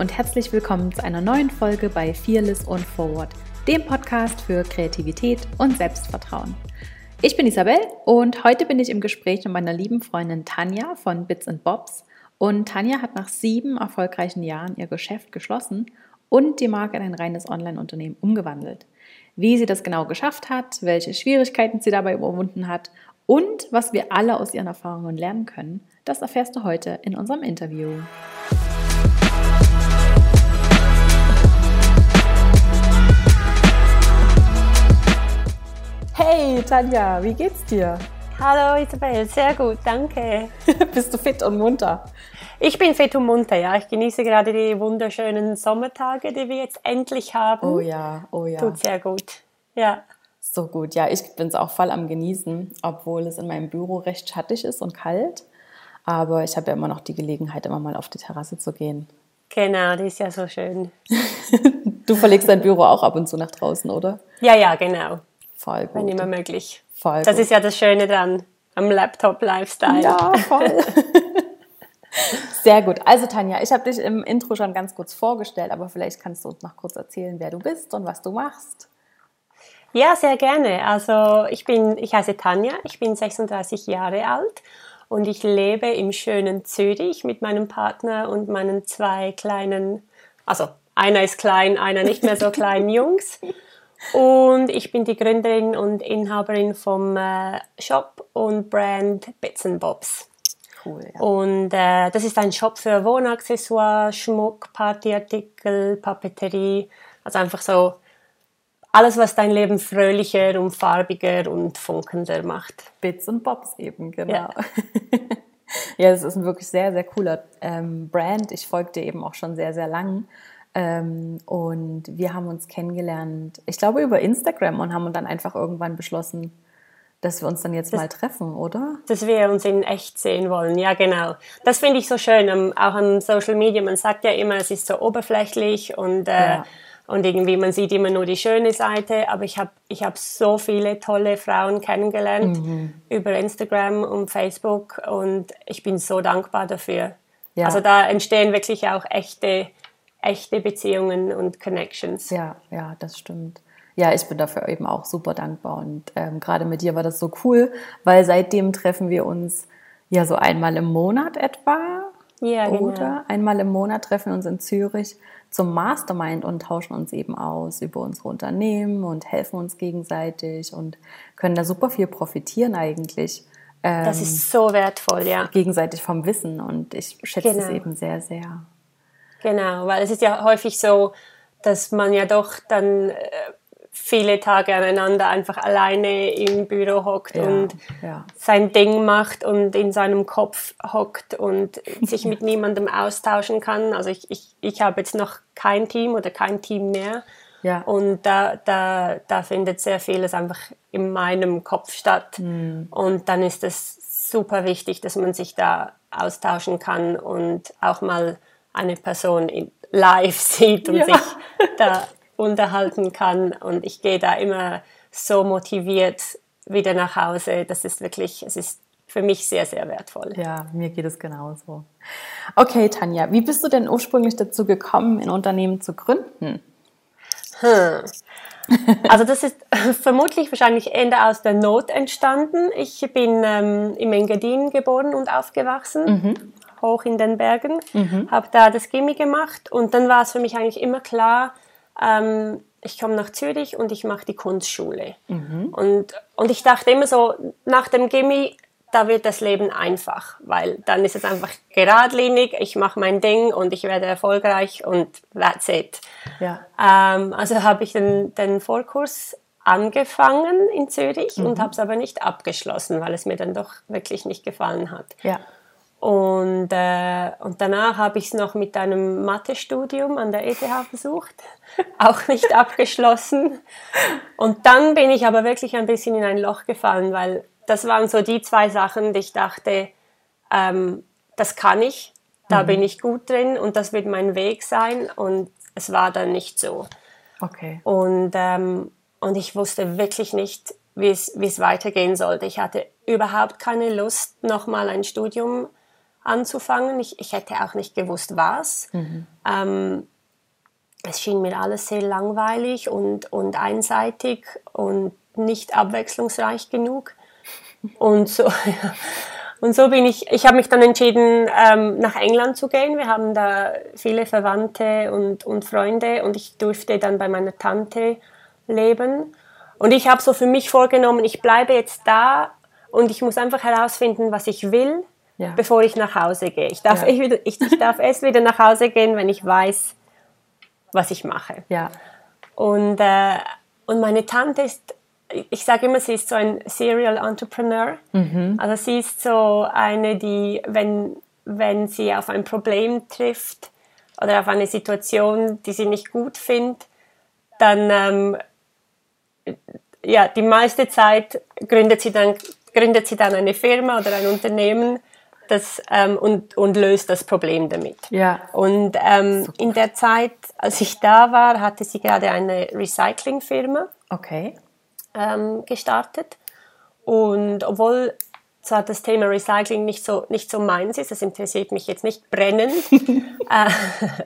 und herzlich willkommen zu einer neuen Folge bei Fearless und Forward, dem Podcast für Kreativität und Selbstvertrauen. Ich bin Isabel und heute bin ich im Gespräch mit meiner lieben Freundin Tanja von Bits and Bobs. Und Tanja hat nach sieben erfolgreichen Jahren ihr Geschäft geschlossen und die Marke in ein reines Online-Unternehmen umgewandelt. Wie sie das genau geschafft hat, welche Schwierigkeiten sie dabei überwunden hat und was wir alle aus ihren Erfahrungen lernen können, das erfährst du heute in unserem Interview. Hey Tanja, wie geht's dir? Hallo Isabel, sehr gut, danke. Bist du fit und munter? Ich bin fit und munter, ja. Ich genieße gerade die wunderschönen Sommertage, die wir jetzt endlich haben. Oh ja, oh ja. Tut sehr gut, ja. So gut, ja, ich bin es auch voll am Genießen, obwohl es in meinem Büro recht schattig ist und kalt. Aber ich habe ja immer noch die Gelegenheit, immer mal auf die Terrasse zu gehen. Genau, die ist ja so schön. du verlegst dein Büro auch ab und zu nach draußen, oder? Ja, ja, genau. Voll gut. Wenn immer möglich. Voll das gut. ist ja das Schöne dann am Laptop-Lifestyle. Ja, voll. Sehr gut. Also Tanja, ich habe dich im Intro schon ganz kurz vorgestellt, aber vielleicht kannst du uns noch kurz erzählen, wer du bist und was du machst. Ja, sehr gerne. Also ich bin, ich heiße Tanja, ich bin 36 Jahre alt und ich lebe im schönen Zürich mit meinem Partner und meinen zwei kleinen, also einer ist klein, einer nicht mehr so klein Jungs. Und ich bin die Gründerin und Inhaberin vom äh, Shop und Brand Bits and Bobs. Cool. Ja. Und äh, das ist ein Shop für Wohnaccessoires, Schmuck, Partyartikel, Papeterie, also einfach so alles, was dein Leben fröhlicher und farbiger und funkender macht. Bits und Bobs eben, genau. Ja. ja, es ist ein wirklich sehr, sehr cooler ähm, Brand. Ich folge dir eben auch schon sehr, sehr lang. Ähm, und wir haben uns kennengelernt, ich glaube, über Instagram und haben dann einfach irgendwann beschlossen, dass wir uns dann jetzt Das- mal treffen, oder? Dass wir uns in echt sehen wollen, ja genau. Das finde ich so schön, ähm, auch am Social Media. Man sagt ja immer, es ist so oberflächlich und, äh, Ja. und irgendwie man sieht immer nur die schöne Seite. Aber ich habe ich hab so viele tolle Frauen kennengelernt Mhm. über Instagram und Facebook und ich bin so dankbar dafür. Ja. Also da entstehen wirklich auch echte, echte Beziehungen und Connections. Ja, ja, das stimmt. Ja, ich bin dafür eben auch super dankbar und ähm, gerade mit dir war das so cool, weil seitdem treffen wir uns ja so einmal im Monat etwa. Ja, genau. Oder einmal im Monat treffen wir uns in Zürich zum Mastermind und tauschen uns eben aus über unsere Unternehmen und helfen uns gegenseitig und können da super viel profitieren eigentlich. Ähm, Das ist so wertvoll, ja. gegenseitig vom Wissen und ich schätze es Genau. eben sehr, sehr. Genau, weil es ist ja häufig so, dass man ja doch dann äh, viele Tage aneinander einfach alleine im Büro hockt Ja, und ja. sein Ding macht und in seinem Kopf hockt und sich mit niemandem austauschen kann. Also ich, ich, ich habe jetzt noch kein Team oder kein Team mehr. Ja. Und da, da, da findet sehr vieles einfach in meinem Kopf statt. Hm. Und dann ist es super wichtig, dass man sich da austauschen kann und auch mal eine Person live sieht und Ja. sich da unterhalten kann. Und ich gehe da immer so motiviert wieder nach Hause. Das ist wirklich, es ist für mich sehr, sehr wertvoll. Ja, mir geht es genauso. Okay, Tanja, wie bist du denn ursprünglich dazu gekommen, ein Unternehmen zu gründen? Also das ist vermutlich wahrscheinlich eher aus der Not entstanden. Ich bin ähm, im Engadin geboren und aufgewachsen, hoch in den Bergen, habe da das Gimmi gemacht und dann war es für mich eigentlich immer klar, ähm, ich komme nach Zürich und ich mache die Kunstschule. Und, und ich dachte immer so, nach dem Gimmi, da wird das Leben einfach, weil dann ist es einfach geradlinig, ich mache mein Ding und ich werde erfolgreich und that's it. Ja. Ähm, also habe ich den, den Vorkurs angefangen in Zürich und Mhm. habe es aber nicht abgeschlossen, weil es mir dann doch wirklich nicht gefallen hat. Ja. Und, äh, und danach habe ich es noch mit einem Mathestudium an der ETH versucht, auch nicht abgeschlossen. Und dann bin ich aber wirklich ein bisschen in ein Loch gefallen, weil das waren so die zwei Sachen, die ich dachte, ähm, das kann ich, da bin ich gut drin und das wird mein Weg sein. Und es war dann nicht so. Okay. Und, ähm, und ich wusste wirklich nicht, wie es wie es weitergehen sollte. Ich hatte überhaupt keine Lust, nochmal ein Studium anzufangen. Ich, ich hätte auch nicht gewusst, was. Mhm. Ähm, es schien mir alles sehr langweilig und, und einseitig und nicht abwechslungsreich genug. Und so, und so bin ich, ich habe mich dann entschieden, ähm, nach England zu gehen. Wir haben da viele Verwandte und, und Freunde und ich durfte dann bei meiner Tante leben. Und ich habe so für mich vorgenommen, ich bleibe jetzt da und ich muss einfach herausfinden, was ich will, ja. bevor ich nach Hause gehe. Ich darf, ja. ich, ich, ich darf erst wieder nach Hause gehen, wenn ich weiß, was ich mache. Ja. Und, äh, und meine Tante ist ich sage immer, sie ist so ein Serial Entrepreneur. Mhm. Also sie ist so eine, die, wenn, wenn sie auf ein Problem trifft oder auf eine Situation, die sie nicht gut findet, dann ähm, ja, die meiste Zeit gründet sie dann, gründet sie dann eine Firma oder ein Unternehmen das, ähm, und, und löst das Problem damit. Ja. Und ähm, in der Zeit, als ich da war, hatte sie gerade eine Recyclingfirma. Okay ähm, gestartet. Und obwohl zwar das Thema Recycling nicht so, nicht so meins ist, das interessiert mich jetzt nicht brennend, äh,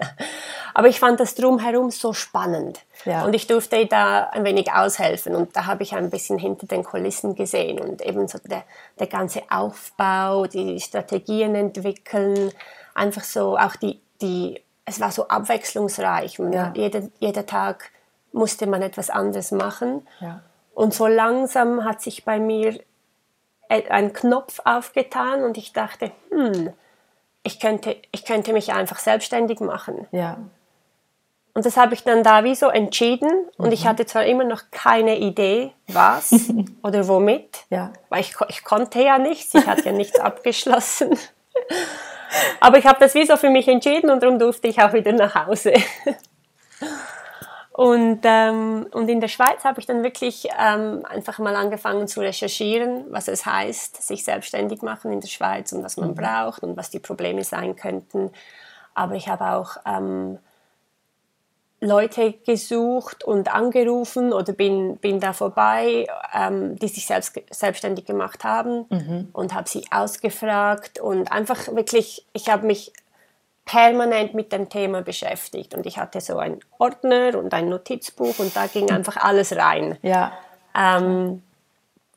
aber ich fand das drumherum so spannend. Ja. Und ich durfte da ein wenig aushelfen und da habe ich ein bisschen hinter den Kulissen gesehen und eben so der, der ganze Aufbau, die Strategien entwickeln, einfach so auch die, die es war so abwechslungsreich. Ja. Jeder, jeder Tag musste man etwas anderes machen. Ja. Und so langsam hat sich bei mir ein Knopf aufgetan und ich dachte, hm, ich könnte, ich könnte mich einfach selbstständig machen. Ja. Und das habe ich dann da wie so entschieden und mhm. ich hatte zwar immer noch keine Idee, was oder womit, ja. weil ich, ich konnte ja nichts, ich hatte ja nichts abgeschlossen. Aber ich habe das wie so für mich entschieden und darum durfte ich auch wieder nach Hause. Und, ähm, und in der Schweiz habe ich dann wirklich ähm, einfach mal angefangen zu recherchieren, was es heißt, sich selbstständig machen in der Schweiz und was man mhm. braucht und was die Probleme sein könnten. Aber ich habe auch ähm, Leute gesucht und angerufen oder bin, bin da vorbei, ähm, die sich selbst, selbstständig gemacht haben mhm. und habe sie ausgefragt und einfach wirklich, ich habe mich permanent mit dem Thema beschäftigt. Und ich hatte so einen Ordner und ein Notizbuch und da ging einfach alles rein. Ja. Ähm,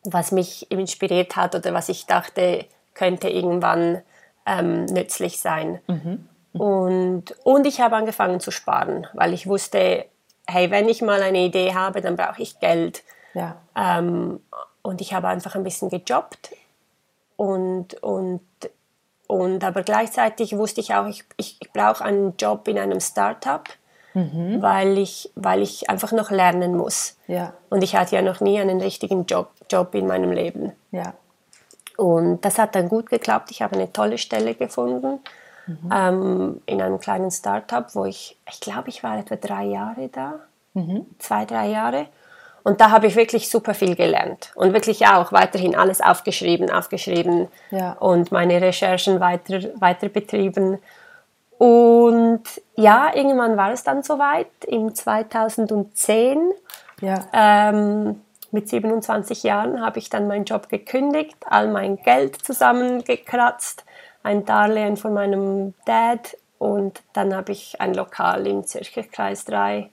was mich inspiriert hat oder was ich dachte, könnte irgendwann ähm, nützlich sein. Mhm. Und, und ich habe angefangen zu sparen, weil ich wusste, hey, wenn ich mal eine Idee habe, dann brauche ich Geld. Ja. Ähm, und ich habe einfach ein bisschen gejobbt und, und und aber gleichzeitig wusste ich auch, ich, ich, ich brauche einen Job in einem Startup, mhm. weil, ich, weil ich einfach noch lernen muss. Ja. Und ich hatte ja noch nie einen richtigen Job, Job in meinem Leben. Ja. Und das hat dann gut geklappt. Ich habe eine tolle Stelle gefunden mhm. ähm, in einem kleinen Startup, wo ich, ich glaube, ich war etwa drei Jahre da, mhm. zwei, drei Jahre. Und da habe ich wirklich super viel gelernt und wirklich auch weiterhin alles aufgeschrieben, aufgeschrieben ja. und meine Recherchen weiter, weiter betrieben. Und ja, irgendwann war es dann soweit, im 2010. Ja. Ähm, mit 27 Jahren habe ich dann meinen Job gekündigt, all mein Geld zusammengekratzt, ein Darlehen von meinem Dad und dann habe ich ein Lokal im Zürcher Kreis 3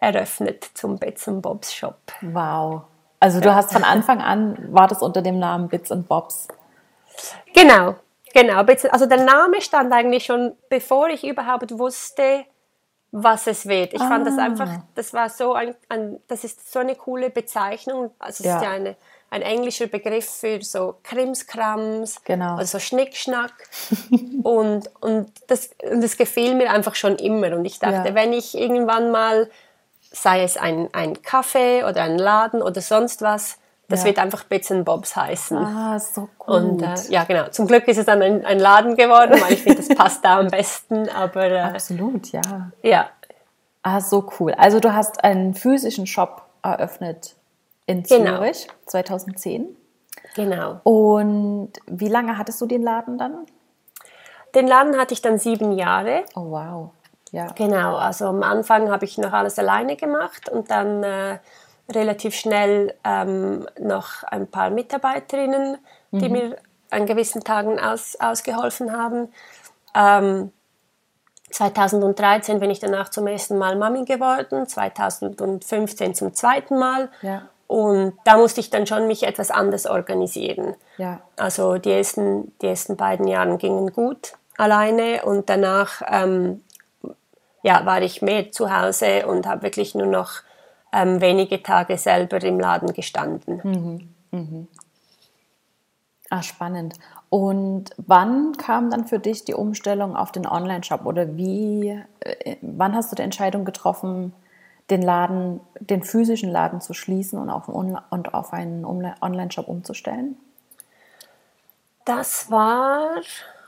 eröffnet zum Bits Bobs Shop. Wow. Also du ja. hast von Anfang an, war das unter dem Namen Bits Bobs? Genau, genau. Also der Name stand eigentlich schon, bevor ich überhaupt wusste, was es wird. Ich ah. fand das ah. einfach, das war so ein, ein, das ist so eine coole Bezeichnung. Also es ja. ist ja eine, ein englischer Begriff für so Krimskrams, genau. also so Schnickschnack. und, und, das, und das gefiel mir einfach schon immer. Und ich dachte, ja. wenn ich irgendwann mal sei es ein, ein Kaffee oder ein Laden oder sonst was, das ja. wird einfach Bits and Bobs heißen. Ah, so gut. Und äh, ja, genau. Zum Glück ist es dann ein, ein Laden geworden, weil ich finde, das passt da am besten. Aber äh, absolut, ja. Ja. Ah, so cool. Also du hast einen physischen Shop eröffnet in genau. Zürich genau. 2010. Genau. Und wie lange hattest du den Laden dann? Den Laden hatte ich dann sieben Jahre. Oh wow. Ja. Genau, also am Anfang habe ich noch alles alleine gemacht und dann äh, relativ schnell ähm, noch ein paar Mitarbeiterinnen, die mhm. mir an gewissen Tagen aus, ausgeholfen haben. Ähm, 2013 bin ich danach zum ersten Mal Mami geworden, 2015 zum zweiten Mal. Ja. Und da musste ich dann schon mich etwas anders organisieren. Ja. Also die ersten, die ersten beiden Jahre gingen gut alleine und danach ähm, ja, war ich mehr zu Hause und habe wirklich nur noch ähm, wenige Tage selber im Laden gestanden. Mhm. Mhm. Ah, spannend. Und wann kam dann für dich die Umstellung auf den Online-Shop oder wie, äh, wann hast du die Entscheidung getroffen, den Laden, den physischen Laden zu schließen und auf, und auf einen Online-Shop umzustellen? Das war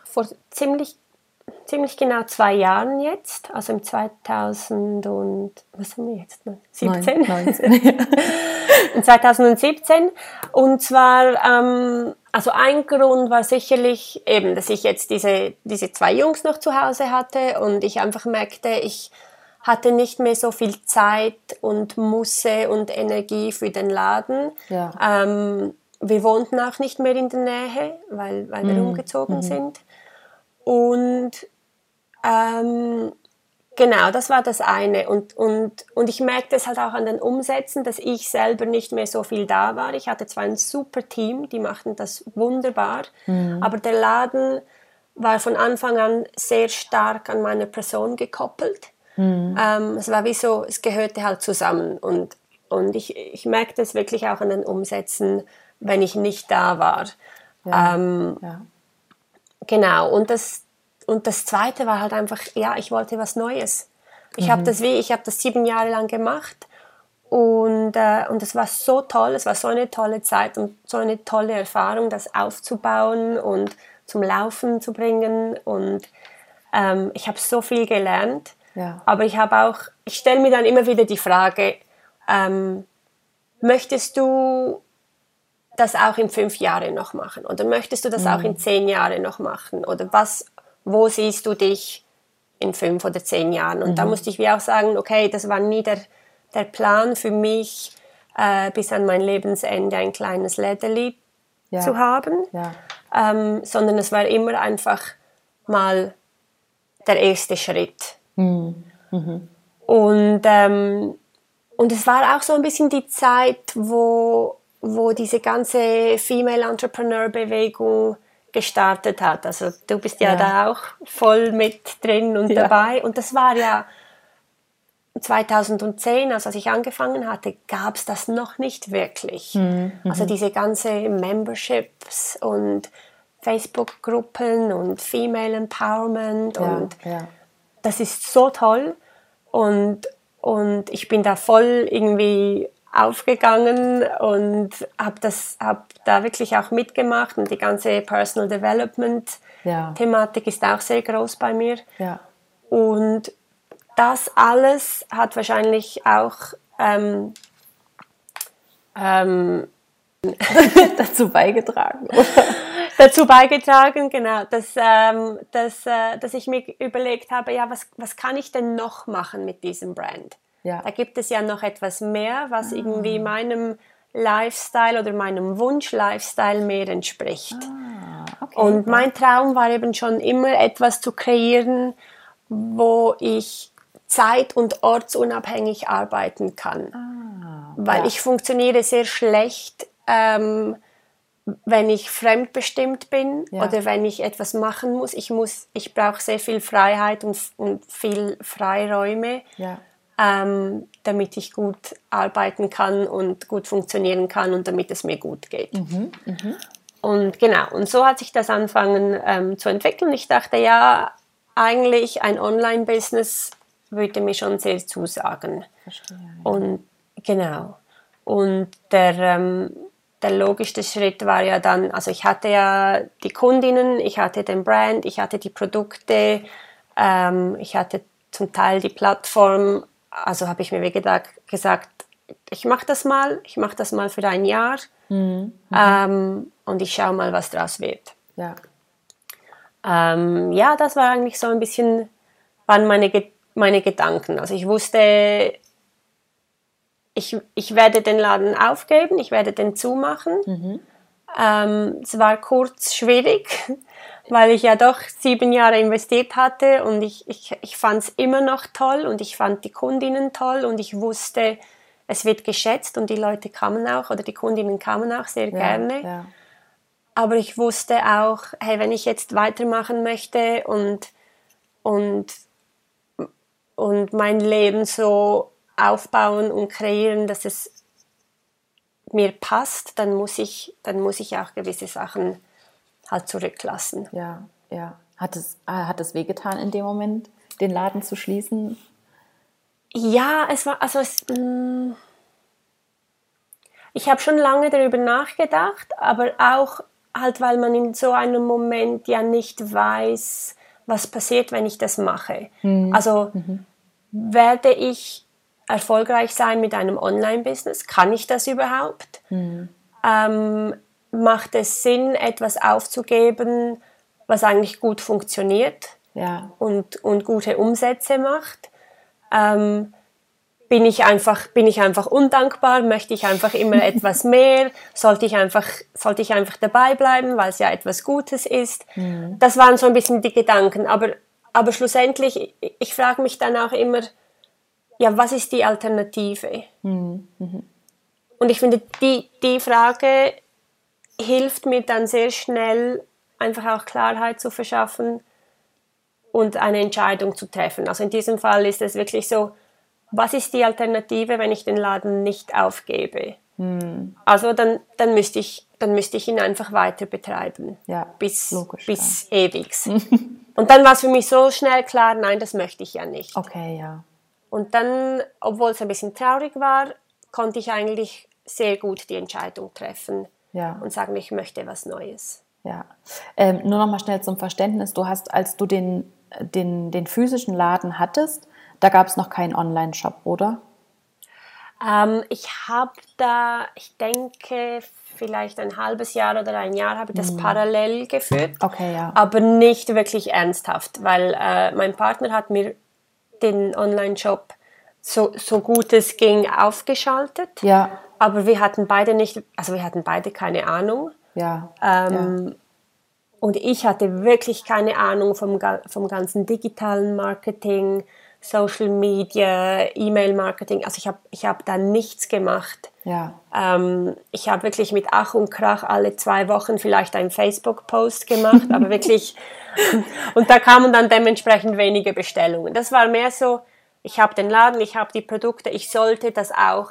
vor ziemlich, ziemlich genau zwei Jahren jetzt, also im 2000 und, was haben wir jetzt? 17? 19. 2017. Und zwar, ähm, also ein Grund war sicherlich eben, dass ich jetzt diese, diese zwei Jungs noch zu Hause hatte und ich einfach merkte, ich, hatte nicht mehr so viel Zeit und Musse und Energie für den Laden. Ja. Ähm, wir wohnten auch nicht mehr in der Nähe, weil, weil wir mhm. umgezogen mhm. sind. Und ähm, genau, das war das eine. Und, und, und ich merkte es halt auch an den Umsätzen, dass ich selber nicht mehr so viel da war. Ich hatte zwar ein super Team, die machten das wunderbar, mhm. aber der Laden war von Anfang an sehr stark an meine Person gekoppelt. Mhm. Ähm, es war wie so, es gehörte halt zusammen. Und, und ich, ich merkte es wirklich auch an den Umsätzen, wenn ich nicht da war. Ja. Ähm, ja. Genau. Und das, und das Zweite war halt einfach, ja, ich wollte was Neues. Ich mhm. habe das wie, ich habe das sieben Jahre lang gemacht und, äh, und es war so toll, es war so eine tolle Zeit und so eine tolle Erfahrung, das aufzubauen und zum Laufen zu bringen. Und ähm, ich habe so viel gelernt. Ja. Aber ich habe auch, ich stelle mir dann immer wieder die Frage, ähm, möchtest du das auch in fünf Jahren noch machen? Oder möchtest du das mhm. auch in zehn Jahren noch machen? Oder was, wo siehst du dich in fünf oder zehn Jahren? Und mhm. da musste ich wie auch sagen, okay, das war nie der, der Plan für mich, äh, bis an mein Lebensende ein kleines Lädeli ja. zu haben, ja. ähm, sondern es war immer einfach mal der erste Schritt. Mhm. Mhm. Und, ähm, und es war auch so ein bisschen die Zeit, wo, wo diese ganze Female Entrepreneur Bewegung gestartet hat. Also du bist ja, ja. da auch voll mit drin und ja. dabei. Und das war ja 2010, also als ich angefangen hatte, gab es das noch nicht wirklich. Mhm. Also diese ganze Memberships und Facebook-Gruppen und Female Empowerment ja, und das ist so toll und, und ich bin da voll irgendwie aufgegangen und habe das hab da wirklich auch mitgemacht und die ganze Personal Development ja. Thematik ist auch sehr groß bei mir ja. und das alles hat wahrscheinlich auch ähm, ähm, dazu beigetragen dazu beigetragen, genau, dass, ähm, dass, äh, dass ich mir überlegt habe, ja, was, was kann ich denn noch machen mit diesem Brand? Ja. Da gibt es ja noch etwas mehr, was ah. irgendwie meinem Lifestyle oder meinem Wunsch-Lifestyle mehr entspricht. Ah, okay, und okay. mein Traum war eben schon immer etwas zu kreieren, wo ich zeit- und ortsunabhängig arbeiten kann. Ah, Weil ja. ich funktioniere sehr schlecht ähm, wenn ich fremdbestimmt bin ja. oder wenn ich etwas machen muss. Ich muss, ich brauche sehr viel Freiheit und, und viel Freiräume, ja. Ähm, damit ich gut arbeiten kann und gut funktionieren kann und damit es mir gut geht. Mhm, mh. Und genau, und so hat sich das angefangen ähm, zu entwickeln. Ich dachte, ja, eigentlich ein Online-Business würde mir schon sehr zusagen. Verstehe, ja. Und genau. Und der ähm, der logischste Schritt war ja dann, also ich hatte ja die Kundinnen, ich hatte den Brand, ich hatte die Produkte, ähm, ich hatte zum Teil die Plattform, also habe ich mir wie gesagt, gesagt ich mache das mal, ich mache das mal für ein Jahr mhm. ähm, und ich schaue mal, was daraus wird. Ja. Ähm, ja, das war eigentlich so ein bisschen, waren meine, meine Gedanken. Also ich wusste, ich, ich werde den Laden aufgeben, ich werde den zumachen. Mhm. Ähm, es war kurz schwierig, weil ich ja doch sieben Jahre investiert hatte und ich, ich, ich fand es immer noch toll und ich fand die Kundinnen toll und ich wusste, es wird geschätzt und die Leute kamen auch oder die Kundinnen kamen auch sehr ja, gerne. Ja. Aber ich wusste auch, hey, wenn ich jetzt weitermachen möchte und, und, und mein Leben so aufbauen und kreieren, dass es mir passt, dann muss ich, dann muss ich auch gewisse Sachen halt zurücklassen. Ja, ja. Hat es, äh, hat es wehgetan in dem Moment, den Laden zu schließen? Ja, es war, also es, mh, mm, ich habe schon lange darüber nachgedacht, aber auch halt, weil man in so einem Moment ja nicht weiß, was passiert, wenn ich das mache. Mhm. Also mhm. werde ich erfolgreich sein mit einem Online-Business? Kann ich das überhaupt? Mhm. Ähm, macht es Sinn, etwas aufzugeben, was eigentlich gut funktioniert ja. und, und gute Umsätze macht? Ähm, bin ich einfach, bin ich einfach undankbar? Möchte ich einfach immer etwas mehr? Sollte ich einfach, sollte ich einfach dabei bleiben, weil es ja etwas Gutes ist? Mhm. Das waren so ein bisschen die Gedanken. Aber, aber schlussendlich, ich, ich frage mich dann auch immer, ja, was ist die Alternative? Mhm. Mhm. Und ich finde, die, die Frage hilft mir dann sehr schnell, einfach auch Klarheit zu verschaffen und eine Entscheidung zu treffen. Also in diesem Fall ist es wirklich so, was ist die Alternative, wenn ich den Laden nicht aufgebe? Hm. Also dann, dann, müsste ich, dann müsste ich ihn einfach weiter betreiben. Ja, bis logisch, bis ja. ewig. und dann war es für mich so schnell klar, nein, das möchte ich ja nicht. Okay, ja. Und dann, obwohl es ein bisschen traurig war, konnte ich eigentlich sehr gut die Entscheidung treffen ja. und sagen, ich möchte was Neues. Ja. Ähm, nur noch mal schnell zum Verständnis. Du hast, als du den, den, den physischen Laden hattest, da gab es noch keinen Online-Shop, oder? Ähm, ich habe da, ich denke, vielleicht ein halbes Jahr oder ein Jahr habe ich das mhm. parallel geführt. Okay, ja. Aber nicht wirklich ernsthaft, weil äh, mein Partner hat mir den Online-Shop so, so gut es ging aufgeschaltet. Ja. Aber wir hatten beide nicht, also wir hatten beide keine Ahnung. Ja. Ähm, ja. Und ich hatte wirklich keine Ahnung vom, vom ganzen digitalen Marketing, Social Media, E-Mail-Marketing. Also ich habe ich hab da nichts gemacht. Ja. Ähm, ich habe wirklich mit Ach und Krach alle zwei Wochen vielleicht einen Facebook-Post gemacht, aber wirklich. und da kamen dann dementsprechend wenige Bestellungen. Das war mehr so, ich habe den Laden, ich habe die Produkte, ich sollte das auch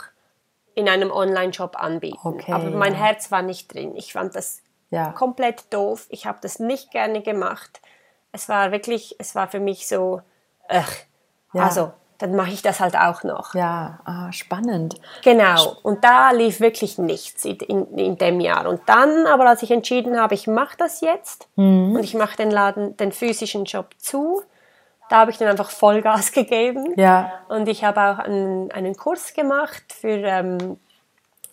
in einem Online-Shop anbieten. Okay, aber mein ja. Herz war nicht drin. Ich fand das ja. komplett doof. Ich habe das nicht gerne gemacht. Es war wirklich, es war für mich so, ach, ja. Also, dann mache ich das halt auch noch. Ja, ah, spannend. Genau. Und da lief wirklich nichts in, in, in, dem Jahr. Und dann, aber als ich entschieden habe, ich mache das jetzt mhm. und ich mache den Laden, den physischen Job zu, da habe ich dann einfach Vollgas gegeben. Ja. Und ich habe auch einen, einen Kurs gemacht für, ähm,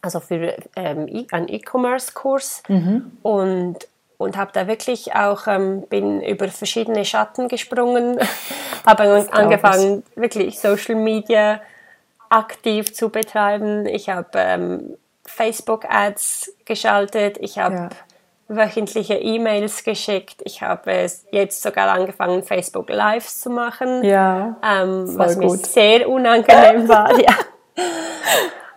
also für ähm, e, einen E-Commerce-Kurs. Mhm. Und und habe da wirklich auch ähm, bin über verschiedene Schatten gesprungen, habe angefangen wirklich Social Media aktiv zu betreiben. Ich habe ähm, Facebook Ads geschaltet, ich habe ja. Wöchentliche E-Mails geschickt, ich habe jetzt sogar angefangen Facebook Lives zu machen, ja, ähm, was gut. mir sehr unangenehm war. ja.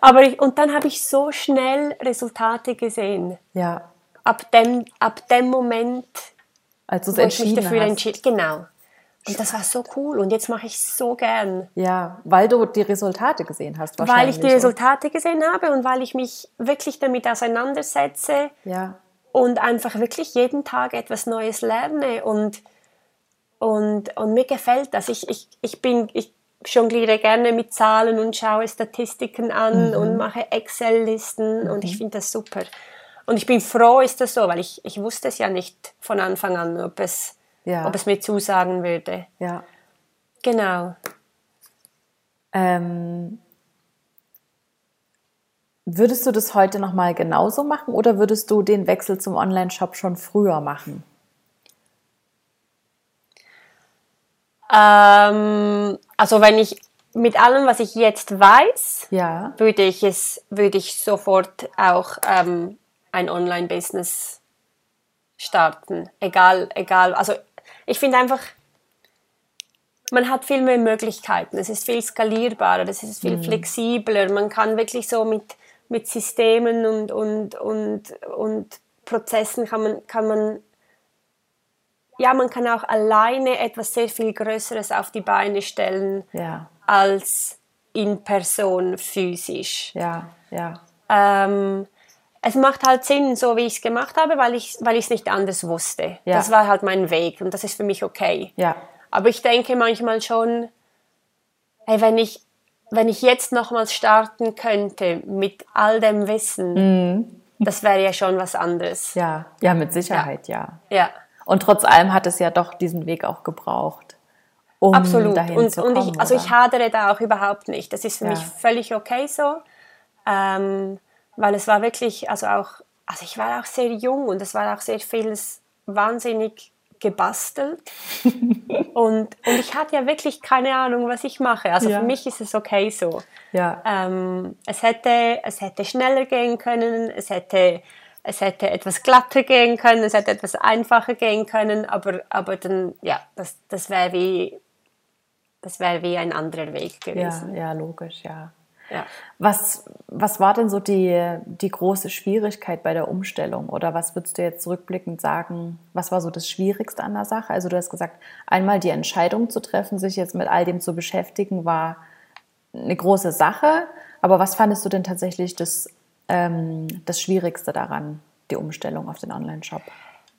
Aber ich, und dann habe ich so schnell Resultate gesehen. Ja ab dem, ab dem Moment, als du es entschieden mich dafür entschieden Genau. Und das war so cool und jetzt mache ich es so gern. Ja, weil du die Resultate gesehen hast wahrscheinlich. Weil ich die Resultate gesehen habe und weil ich mich wirklich damit auseinandersetze. Ja. Und einfach wirklich jeden Tag etwas Neues lerne und, und, und mir gefällt das. Ich, ich, ich bin, ich jongliere gerne mit Zahlen und schaue Statistiken an mhm. und mache Excel-Listen mhm. und ich finde das super. Und ich bin froh, ist das so, weil ich, ich wusste es ja nicht von Anfang an, ob es, ja. ob es mir zusagen würde. Ja. Genau. Ähm, würdest du das heute nochmal genauso machen oder würdest du den Wechsel zum Online-Shop schon früher machen? Ähm, also wenn ich mit allem, was ich jetzt weiß, ja. würde ich es, würde ich sofort auch ähm, ein Online-Business starten. Egal, egal. Also ich finde einfach, man hat viel mehr Möglichkeiten. Es ist viel skalierbarer, es ist viel mhm. flexibler. Man kann wirklich so mit, mit Systemen und, und, und, und Prozessen kann man, kann man, ja, man kann auch alleine etwas sehr viel Größeres auf die Beine stellen ja. als in Person physisch. Ja, ja. Ähm, es macht halt Sinn, so wie ich es gemacht habe, weil ich weil es nicht anders wusste. Ja. Das war halt mein Weg und das ist für mich okay. Ja. Aber ich denke manchmal schon, hey, wenn ich wenn ich jetzt nochmals starten könnte mit all dem Wissen, mm. das wäre ja schon was anderes. Ja, ja, mit Sicherheit, ja. ja. Ja. Und trotz allem hat es ja doch diesen Weg auch gebraucht. Um Absolut. Dahin und, zu kommen, und ich, also ich hadere da auch überhaupt nicht. Das ist für ja. mich völlig okay so. Ähm, weil es war wirklich, also auch, also ich war auch sehr jung und es war auch sehr vieles wahnsinnig gebastelt und, und ich hatte ja wirklich keine Ahnung, was ich mache. Also ja. für mich ist es okay so. Ja. Ähm, es, hätte, es hätte schneller gehen können, es hätte, es hätte etwas glatter gehen können, es hätte etwas einfacher gehen können, aber, aber dann, ja, das, das wäre wie, das wie ein anderer Weg gewesen. Ja, ja logisch, ja. Ja. Was, was war denn so die, die große Schwierigkeit bei der Umstellung? Oder was würdest du jetzt zurückblickend sagen, was war so das Schwierigste an der Sache? Also du hast gesagt, einmal die Entscheidung zu treffen, sich jetzt mit all dem zu beschäftigen, war eine große Sache. Aber was fandest du denn tatsächlich das, ähm, das Schwierigste daran, die Umstellung auf den Online-Shop?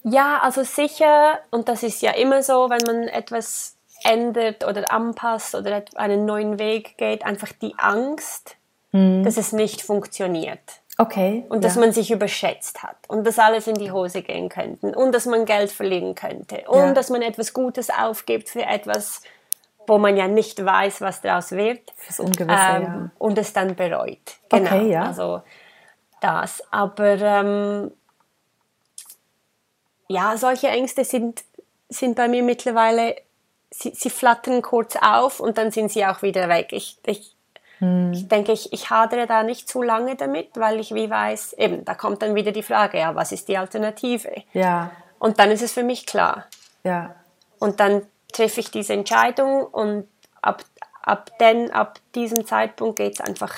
Ja, also sicher, und das ist ja immer so, wenn man etwas ändert oder anpasst oder einen neuen Weg geht, einfach die Angst, mhm. dass es nicht funktioniert. Okay. Und dass ja. man sich überschätzt hat und dass alles in die Hose gehen könnte und dass man Geld verlieren könnte und ja. dass man etwas Gutes aufgibt für etwas, wo man ja nicht weiß, was daraus wird. Fürs Ungewisse, ähm, ja. Und es dann bereut. Genau. Okay, ja. Also das. Aber ähm, ja, solche Ängste sind, sind bei mir mittlerweile sie, sie flattern kurz auf und dann sind sie auch wieder weg. Ich, ich, hm. ich denke, ich, ich hadere da nicht zu lange damit, weil ich wie weiß, eben, da kommt dann wieder die Frage, ja, was ist die Alternative? Ja. Und dann ist es für mich klar. Ja. Und dann treffe ich diese Entscheidung und ab, ab, den, ab diesem Zeitpunkt geht es einfach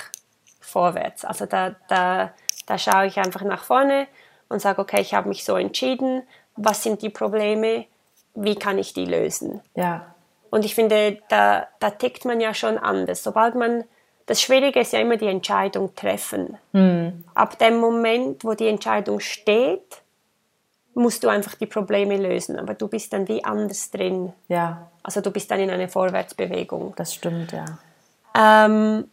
vorwärts. Also da, da, da schaue ich einfach nach vorne und sage, okay, ich habe mich so entschieden, was sind die Probleme, wie kann ich die lösen? Ja. Und ich finde, da, da tickt man ja schon anders. Sobald man, das Schwierige ist ja immer die Entscheidung treffen. Mhm. Ab dem Moment, wo die Entscheidung steht, musst du einfach die Probleme lösen. Aber du bist dann wie anders drin. Ja. Also du bist dann in einer Vorwärtsbewegung. Das stimmt, ja. Ähm,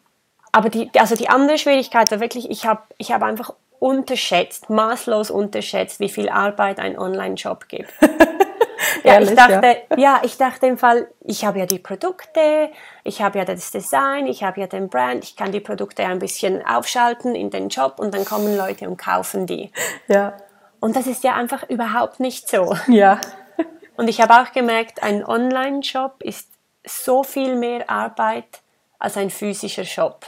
aber die, also die andere Schwierigkeit war wirklich, ich habe ich hab einfach unterschätzt, maßlos unterschätzt, wie viel Arbeit ein Online-Shop gibt. ja, Ehrlich, ich dachte, ja. ja. ich dachte im Fall, ich habe ja die Produkte, ich habe ja das Design, ich habe ja den Brand, ich kann die Produkte ein bisschen aufschalten in den Shop und dann kommen Leute und kaufen die. Ja. Und das ist ja einfach überhaupt nicht so. Ja. Und ich habe auch gemerkt, ein Online-Shop ist so viel mehr Arbeit als ein physischer Shop.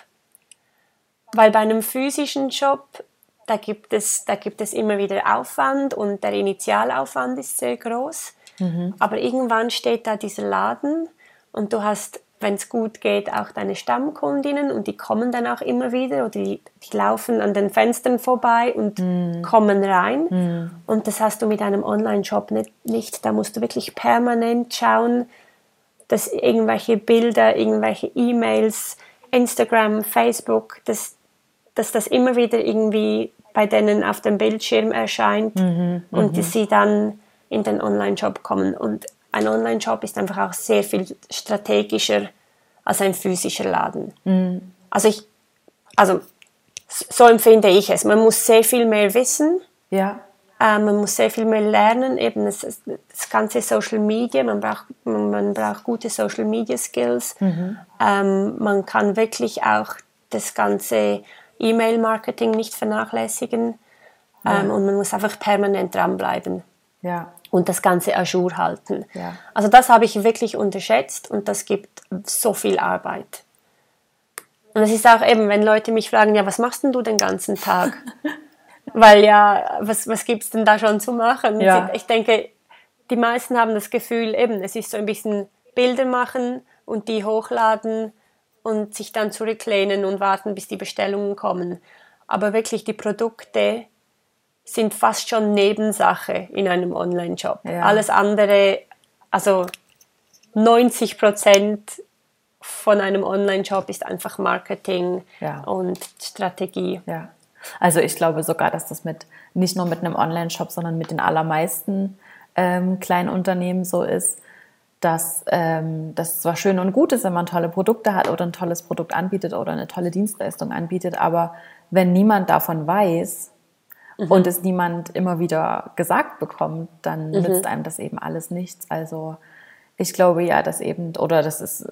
Weil bei einem physischen Shop, da gibt es, da gibt es immer wieder Aufwand und der Initialaufwand ist sehr groß. Mhm. Aber irgendwann steht da dieser Laden und du hast, wenn es gut geht, auch deine Stammkundinnen und die kommen dann auch immer wieder oder die, die laufen an den Fenstern vorbei und mhm. kommen rein. Mhm. Und das hast du mit einem Online-Shop nicht, nicht. Da musst du wirklich permanent schauen, dass irgendwelche Bilder, irgendwelche E-Mails, Instagram, Facebook, dass, dass das immer wieder irgendwie bei denen auf dem Bildschirm erscheint mhm, und mhm. sie dann in den Online-Shop kommen. Und ein Online-Shop ist einfach auch sehr viel strategischer als ein physischer Laden. Mhm. Also ich, also so empfinde ich es. Man muss sehr viel mehr wissen. Ja. Äh, man muss sehr viel mehr lernen. Eben das, das ganze Social Media. Man braucht, man braucht gute Social Media Skills. Mhm. Ähm, man kann wirklich auch das ganze E-Mail-Marketing nicht vernachlässigen. Ja. Ähm, und man muss einfach permanent dranbleiben. Ja und das Ganze ajour halten. Ja. Also das habe ich wirklich unterschätzt und das gibt so viel Arbeit. Und es ist auch eben, wenn Leute mich fragen, ja, was machst denn du den ganzen Tag? Weil ja, was, was gibt es denn da schon zu machen? Ja. Ich denke, die meisten haben das Gefühl, eben, es ist so ein bisschen Bilder machen und die hochladen und sich dann zurücklehnen und warten, bis die Bestellungen kommen. Aber wirklich die Produkte sind fast schon Nebensache in einem Online-Shop. Ja. Alles andere, also 90 Prozent von einem Online-Shop ist einfach Marketing Ja. und Strategie. Ja. Also ich glaube sogar, dass das mit nicht nur mit einem Online-Shop, sondern mit den allermeisten ähm, kleinen Unternehmen so ist, dass ähm, das zwar schön und gut ist, wenn man tolle Produkte hat oder ein tolles Produkt anbietet oder eine tolle Dienstleistung anbietet, aber wenn niemand davon weiß und es niemand immer wieder gesagt bekommt, dann nützt einem das eben alles nichts. Also ich glaube ja, dass eben, oder das ist,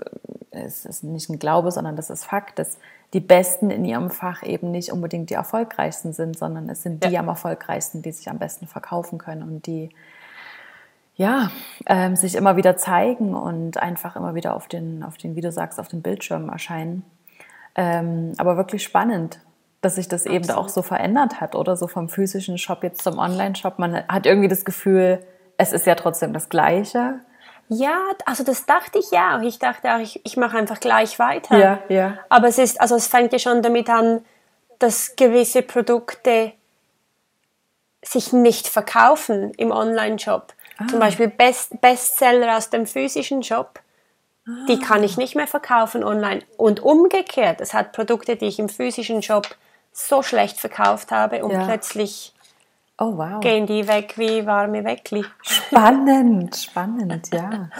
es ist nicht ein Glaube, sondern das ist Fakt, dass die Besten in ihrem Fach eben nicht unbedingt die erfolgreichsten sind, sondern es sind die Ja. am erfolgreichsten, die sich am besten verkaufen können und die ja, ähm, sich immer wieder zeigen und einfach immer wieder auf den, auf den, wie du sagst, auf den Bildschirmen erscheinen. Ähm, aber wirklich spannend, dass sich das eben auch so verändert hat oder so vom physischen Shop jetzt zum Online-Shop. Man hat irgendwie das Gefühl, es ist ja trotzdem das Gleiche. Ja, also das dachte ich ja auch. Ich dachte auch, ich, ich mache einfach gleich weiter. Ja, ja. Aber es ist, also es fängt ja schon damit an, dass gewisse Produkte sich nicht verkaufen im Online-Shop. Zum Beispiel Best Bestseller aus dem physischen Shop, die kann ich nicht mehr verkaufen online. Und umgekehrt, es hat Produkte, die ich im physischen Shop so schlecht verkauft habe und Ja. plötzlich Oh, wow. gehen die weg wie warme Weckli. Spannend, spannend, ja.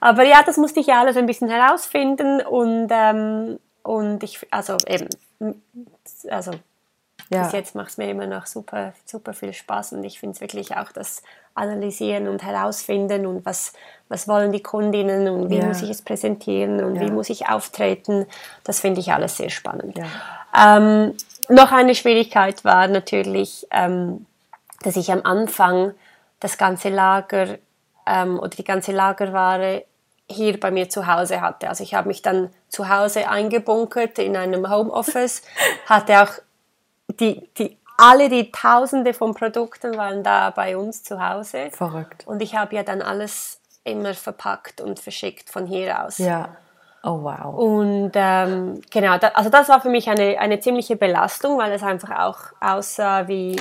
Aber ja, das musste ich ja alles ein bisschen herausfinden und, ähm, und ich, also eben, also ja. bis jetzt macht es mir immer noch super, super viel Spaß und ich finde es wirklich auch das Analysieren und Herausfinden und was, was wollen die Kundinnen und wie Ja. muss ich es präsentieren und Ja. wie muss ich auftreten, das finde ich alles sehr spannend. Ähm, noch eine Schwierigkeit war natürlich, ähm, dass ich am Anfang das ganze Lager ähm, oder die ganze Lagerware hier bei mir zu Hause hatte. Also ich habe mich dann zu Hause eingebunkert in einem Homeoffice, hatte auch die, die, alle die Tausende von Produkten waren da bei uns zu Hause. Verrückt. Und ich habe ja dann alles immer verpackt und verschickt von hier aus. Ja. Oh, wow. Und ähm, genau, da, also das war für mich eine, eine ziemliche Belastung, weil es einfach auch aussah wie,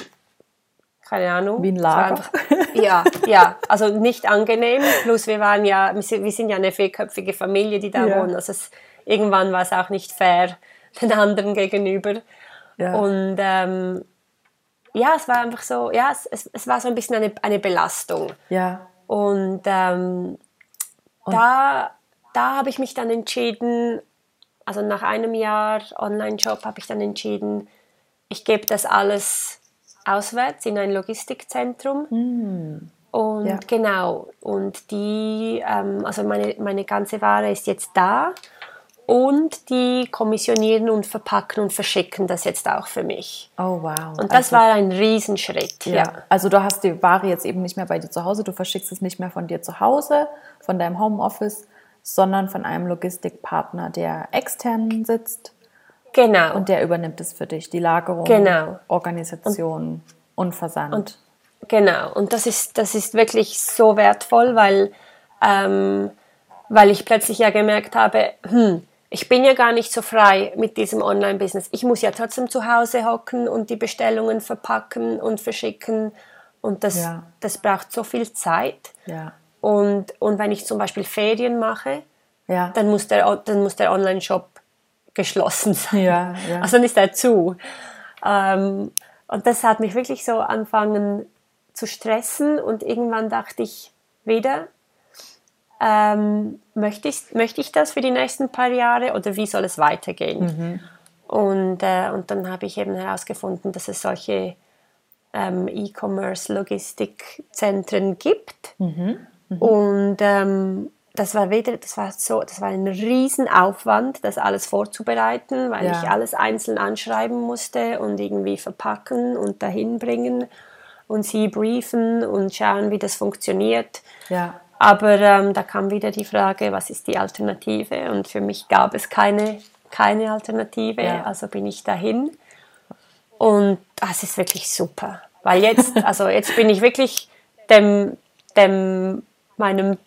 keine Ahnung. Wie ein Lager. Einfach, ja, ja, also nicht angenehm. Plus wir waren ja, wir sind ja eine vierköpfige Familie, die da Ja. wohnen. Also es, irgendwann war es auch nicht fair den anderen gegenüber. Ja. Und ähm, ja, es war einfach so, ja, es, es, war so ein bisschen eine, eine Belastung. ja. Und, ähm, da, da habe ich mich dann entschieden, also nach einem Jahr Online-Shop habe ich dann entschieden, ich gebe das alles auswärts in ein Logistikzentrum. Und Ja. genau, und die, ähm, also meine, meine ganze Ware ist jetzt da und die kommissionieren und verpacken und verschicken das jetzt auch für mich. Oh, wow. Und das Also- war ein Riesenschritt, Ja. ja. Also du hast die Ware jetzt eben nicht mehr bei dir zu Hause, du verschickst es nicht mehr von dir zu Hause, von deinem Homeoffice, sondern von einem Logistikpartner, der extern sitzt Genau. und der übernimmt es für dich, die Lagerung, Genau. Organisation und, Versand. Genau, und das ist, das ist wirklich so wertvoll, weil, ähm, weil ich plötzlich ja gemerkt habe, hm, ich bin ja gar nicht so frei mit diesem Online-Business. Ich muss ja trotzdem zu Hause hocken und die Bestellungen verpacken und verschicken. Und das, Ja. das braucht so viel Zeit. ja. Und, und wenn ich zum Beispiel Ferien mache, Ja. dann muss der, dann muss der Online-Shop geschlossen sein. Ja, ja. Also dann ist er zu. Ähm, und das hat mich wirklich so angefangen zu stressen und irgendwann dachte ich wieder, ähm, möchte, ich, möchte ich das für die nächsten paar Jahre oder wie soll es weitergehen? Und, äh, und dann habe ich eben herausgefunden, dass es solche ähm, E-Commerce-Logistikzentren gibt. Und ähm, das war wieder, das war so, das war ein Riesenaufwand, das alles vorzubereiten, weil Ja. ich alles einzeln anschreiben musste und irgendwie verpacken und dahin bringen und sie briefen und schauen, wie das funktioniert. ja. Aber ähm, da kam wieder die Frage, was ist die Alternative? Und für mich gab es keine, keine Alternative, Ja. also bin ich dahin. Und das ist wirklich super. Weil jetzt, also jetzt bin ich wirklich dem, dem meinem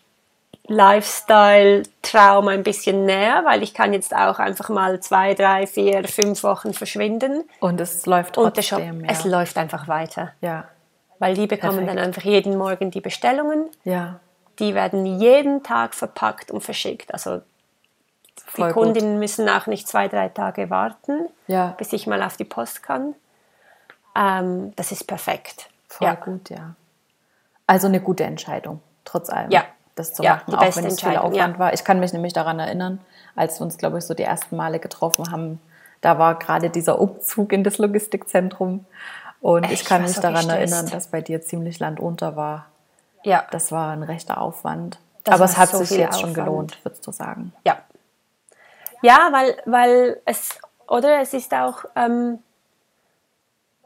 Lifestyle-Traum ein bisschen näher, weil ich kann jetzt auch einfach mal zwei, drei, vier, fünf Wochen verschwinden. Und es läuft trotzdem. Und ja. Es läuft einfach weiter. Ja. Weil die bekommen Perfekt. dann einfach jeden Morgen die Bestellungen. Ja. Die werden jeden Tag verpackt und verschickt. Also Voll die Kundinnen gut. müssen auch nicht zwei, drei Tage warten, ja. bis ich mal auf die Post kann. Ähm, das ist perfekt. Voll ja. gut, ja. Also eine gute Entscheidung, trotz allem. Ja. Das zu ja, machen, auch wenn es viel Aufwand war. Ich kann mich nämlich daran erinnern, als wir uns, glaube ich, so die ersten Male getroffen haben, da war gerade dieser Umzug in das Logistikzentrum. Und Echt? ich kann mich daran erinnern, dass bei dir ziemlich Land unter war. Ja. Das war ein rechter Aufwand. Das Aber es hat so sich jetzt Aufwand. schon gelohnt, würdest du sagen. Ja. Ja, weil, weil es, oder es ist auch, ähm,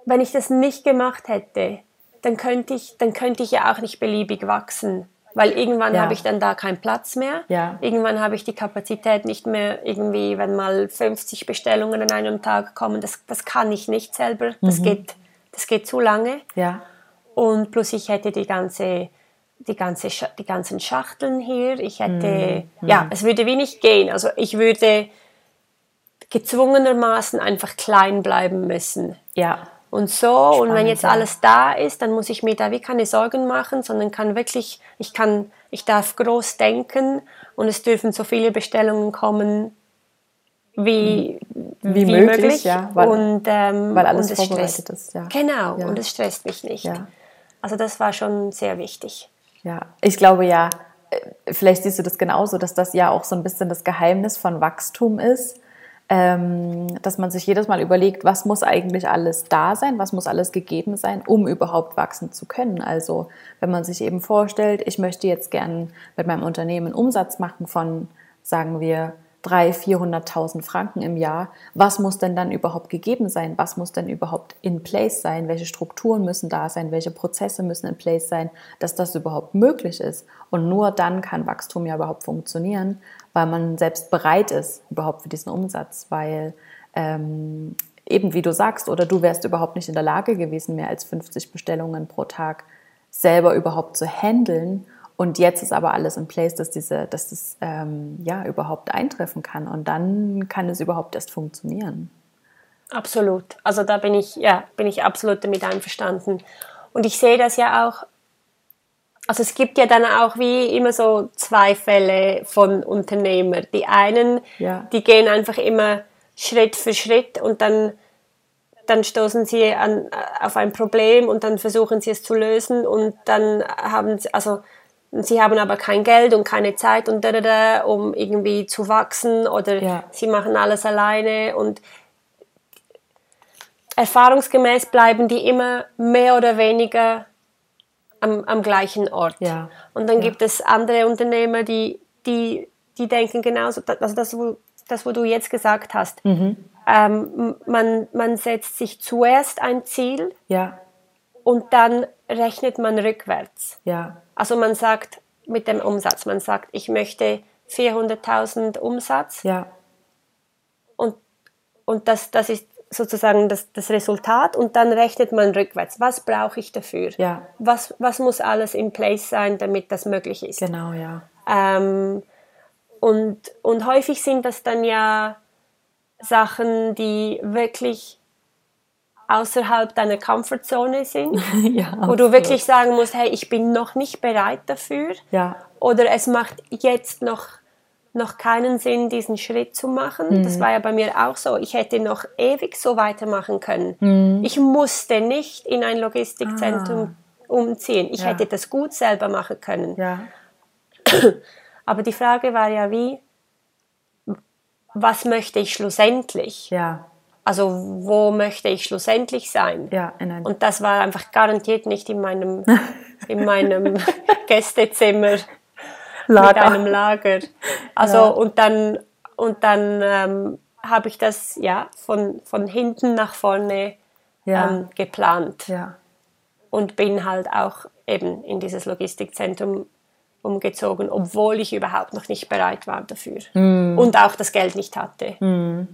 wenn ich das nicht gemacht hätte, dann könnte ich, dann könnte ich ja auch nicht beliebig wachsen. Weil irgendwann ja. habe ich dann da keinen Platz mehr. Ja. Irgendwann habe ich die Kapazität nicht mehr irgendwie, wenn mal 50 Bestellungen an einem Tag kommen, das, das kann ich nicht selber. Das, mhm. geht, das geht zu lange. Ja. Und plus ich hätte die ganze die, ganze, die ganzen Schachteln hier. Ich hätte, mhm. ja, es würde wenig gehen. Also ich würde gezwungenermaßen einfach klein bleiben müssen. Ja. Und so, Spannend, und wenn jetzt ja. alles da ist, dann muss ich mir da wie keine Sorgen machen, sondern kann wirklich, ich kann, ich darf groß denken und es dürfen so viele Bestellungen kommen, wie, wie, wie möglich, möglich. Ja, weil, und, ähm, weil alles und vorbereitet stresst, ist. Ja. Genau, ja. und es stresst mich nicht. Also das war schon sehr wichtig. Ja, ich glaube ja, äh, vielleicht siehst du das genauso, dass das ja auch so ein bisschen das Geheimnis von Wachstum ist, ähm, dass man sich jedes Mal überlegt, was muss eigentlich alles da sein, was muss alles gegeben sein, um überhaupt wachsen zu können. Also wenn man sich eben vorstellt, ich möchte jetzt gern mit meinem Unternehmen Umsatz machen von, sagen wir, 300.000, 400.000 Franken im Jahr. Was muss denn dann überhaupt gegeben sein? Was muss denn überhaupt in place sein? Welche Strukturen müssen da sein? Welche Prozesse müssen in place sein, dass das überhaupt möglich ist? Und nur dann kann Wachstum ja überhaupt funktionieren, weil man selbst bereit ist überhaupt für diesen Umsatz, weil ähm, eben wie du sagst, oder du wärst überhaupt nicht in der Lage gewesen, mehr als 50 Bestellungen pro Tag selber überhaupt zu handeln und jetzt ist aber alles in place, dass diese, dass das ähm, ja überhaupt eintreffen kann. Und dann kann es überhaupt erst funktionieren. Absolut. Also da bin ich, ja, bin ich absolut damit einverstanden. Und ich sehe das ja auch, also es gibt ja dann auch wie immer so zwei Fälle von Unternehmern. Die einen, ja. die gehen einfach immer Schritt für Schritt und dann, dann stoßen sie an, auf ein Problem und dann versuchen sie es zu lösen und dann haben sie, also sie haben aber kein Geld und keine Zeit und da, da, da, um irgendwie zu wachsen oder ja. sie machen alles alleine und erfahrungsgemäß bleiben die immer mehr oder weniger am, am gleichen Ort. Ja. Und dann ja. gibt es andere Unternehmer, die, die, die denken genauso, also das, das, was du jetzt gesagt hast. Mhm. Ähm, man, man setzt sich zuerst ein Ziel ja. und dann rechnet man rückwärts. Ja. Also man sagt mit dem Umsatz, man sagt, ich möchte 400.000 Umsatz. Ja. Und, und das, das ist sozusagen das, das Resultat und dann rechnet man rückwärts. Was brauche ich dafür? Ja. Was, was muss alles in place sein, damit das möglich ist? Genau, ja. Ähm, und, und häufig sind das dann ja Sachen, die wirklich außerhalb deiner Comfortzone sind, ja, wo du wirklich sagen musst, hey, ich bin noch nicht bereit dafür. Ja. Oder es macht jetzt noch, noch keinen Sinn, diesen Schritt zu machen. Mhm. Das war ja bei mir auch so. Ich hätte noch ewig so weitermachen können. Mhm. Ich musste nicht in ein Logistikzentrum ah. umziehen. Ich ja. hätte das gut selber machen können. Ja. Aber die Frage war ja, wie, was möchte ich schlussendlich? Ja. Also wo möchte ich schlussendlich sein? Ja, und das war einfach garantiert nicht in meinem, in meinem Gästezimmer Lager. mit einem Lager. Also ja. und dann und dann ähm, habe ich das ja von, von hinten nach vorne ja. ähm, geplant ja. und bin halt auch eben in dieses Logistikzentrum umgezogen, obwohl ich überhaupt noch nicht bereit war dafür mm. und auch das Geld nicht hatte. Mm.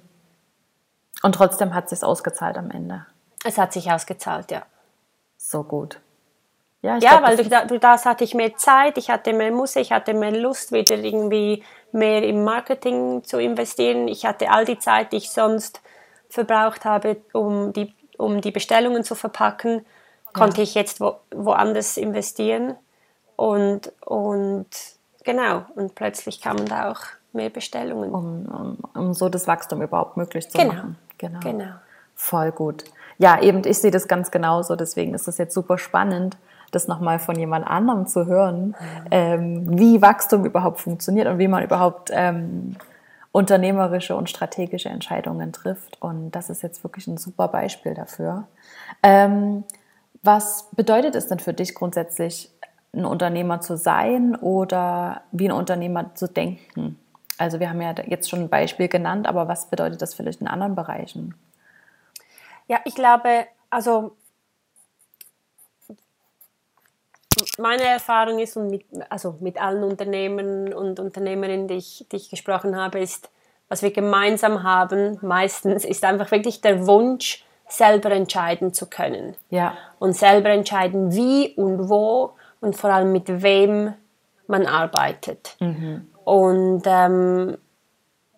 Und trotzdem hat es sich ausgezahlt am Ende. Es hat sich ausgezahlt, ja. So gut. Ja, ja glaub, weil durch, durch, das hatte ich mehr Zeit, ich hatte mehr Muße, ich hatte mehr Lust, wieder irgendwie mehr im Marketing zu investieren. Ich hatte all die Zeit, die ich sonst verbraucht habe, um die, um die Bestellungen zu verpacken, konnte ja. ich jetzt wo, woanders investieren. Und, und genau, und plötzlich kamen da auch mehr Bestellungen. Um, um, um so das Wachstum überhaupt möglich zu genau. machen. Genau. genau. Voll gut. Ja, eben, ich sehe das ganz genauso, deswegen ist es jetzt super spannend, das nochmal von jemand anderem zu hören, mhm. ähm, wie Wachstum überhaupt funktioniert und wie man überhaupt ähm, unternehmerische und strategische Entscheidungen trifft. Und das ist jetzt wirklich ein super Beispiel dafür. Ähm, was bedeutet es denn für dich grundsätzlich, ein Unternehmer zu sein oder wie ein Unternehmer zu denken? Also wir haben ja jetzt schon ein Beispiel genannt, aber was bedeutet das vielleicht in anderen Bereichen? Ja, ich glaube, also meine Erfahrung ist und mit, also mit allen Unternehmern und Unternehmerinnen, die ich, die ich gesprochen habe, ist, was wir gemeinsam haben, meistens, ist einfach wirklich der Wunsch, selber entscheiden zu können. Ja. Und selber entscheiden, wie und wo und vor allem mit wem man arbeitet. Mhm. Und ähm,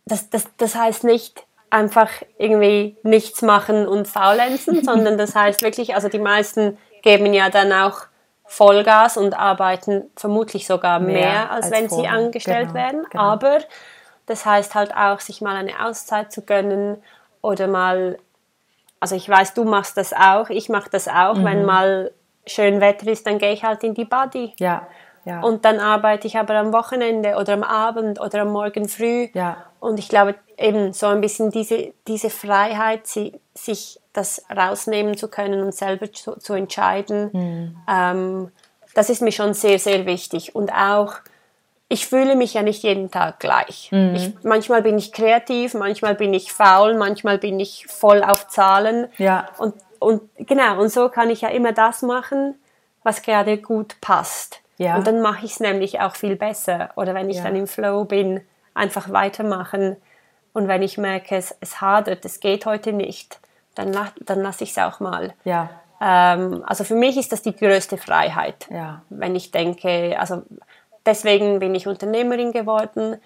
das, das, das heißt nicht einfach irgendwie nichts machen und faulenzen, sondern das heißt wirklich, also die meisten geben ja dann auch Vollgas und arbeiten vermutlich sogar mehr, mehr als, als, wenn vorher. sie angestellt genau, werden. Genau. Aber das heißt halt auch, sich mal eine Auszeit zu gönnen oder mal, also ich weiß, du machst das auch, ich mache das auch, mhm. wenn mal schön Wetter ist, dann gehe ich halt in die Body. Ja. Ja. Und dann arbeite ich aber am Wochenende oder am Abend oder am Morgen früh. Ja. Und ich glaube eben so ein bisschen diese, diese Freiheit, sie, sich das rausnehmen zu können und selber zu, zu entscheiden, mhm. ähm, das ist mir schon sehr, sehr wichtig. Und auch, ich fühle mich ja nicht jeden Tag gleich. Mhm. Ich, manchmal bin ich kreativ, manchmal bin ich faul, manchmal bin ich voll auf Zahlen. Ja. Und, und genau, und so kann ich ja immer das machen, was gerade gut passt. Ja. Und dann mache ich es nämlich auch viel besser. Oder wenn ich ja. dann im Flow bin, einfach weitermachen. Und wenn ich merke, es, es hadert, es geht heute nicht, dann, dann lasse ich es auch mal. Ja. Ähm, also für mich ist das die größte Freiheit. Ja. Wenn ich denke, also deswegen bin ich Unternehmerin geworden,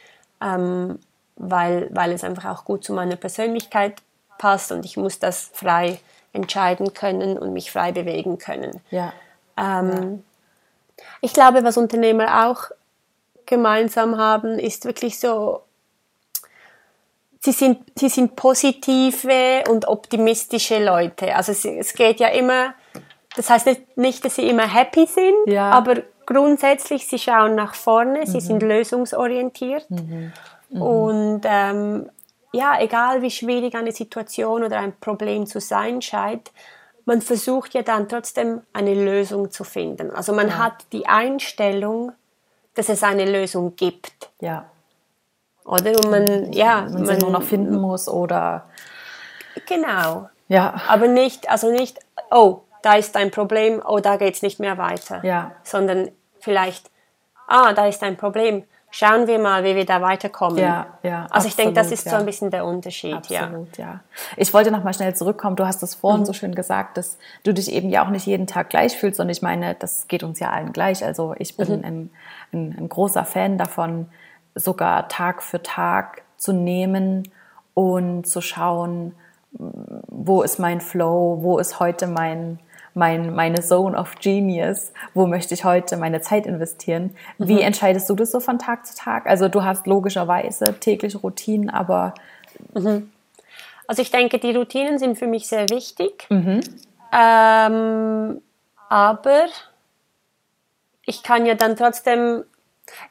ähm, weil, weil es einfach auch gut zu meiner Persönlichkeit passt und ich muss das frei entscheiden können und mich frei bewegen können. Ja. Ähm. Ich glaube, was Unternehmer auch gemeinsam haben, ist wirklich so sie sind, sie sind positive und optimistische Leute. Also es, es geht ja immer, das heißt nicht, nicht, dass sie immer happy sind, ja. aber grundsätzlich, sie schauen nach vorne, mhm. sie sind lösungsorientiert. Mhm. Mhm. Und ähm, ja, egal wie schwierig eine Situation oder ein Problem zu sein scheint, man versucht ja dann trotzdem eine Lösung zu finden. Also man ja. hat die Einstellung, dass es eine Lösung gibt. Ja. Oder? Und man, ja, man, man nur noch finden muss oder. Genau. Ja. Aber nicht, also nicht, oh, da ist ein Problem, oh, da geht es nicht mehr weiter. Ja. Sondern vielleicht, ah, da ist ein Problem. Schauen wir mal, wie wir da weiterkommen. Ja, ja. Also ich denke, das ist ja. so ein bisschen der Unterschied. Absolut, ja. ja. Ich wollte noch mal schnell zurückkommen. Du hast es vorhin mhm. so schön gesagt, dass du dich eben ja auch nicht jeden Tag gleich fühlst. Und ich meine, das geht uns ja allen gleich. Also ich bin mhm. ein, ein, ein großer Fan davon, sogar Tag für Tag zu nehmen und zu schauen, wo ist mein Flow, wo ist heute mein, mein, meine Zone of Genius, wo möchte ich heute meine Zeit investieren. Mhm. Wie entscheidest du das so von Tag zu Tag? Also du hast logischerweise tägliche Routinen, aber... Mhm. Also ich denke, die Routinen sind für mich sehr wichtig, mhm. ähm, aber ich kann ja dann trotzdem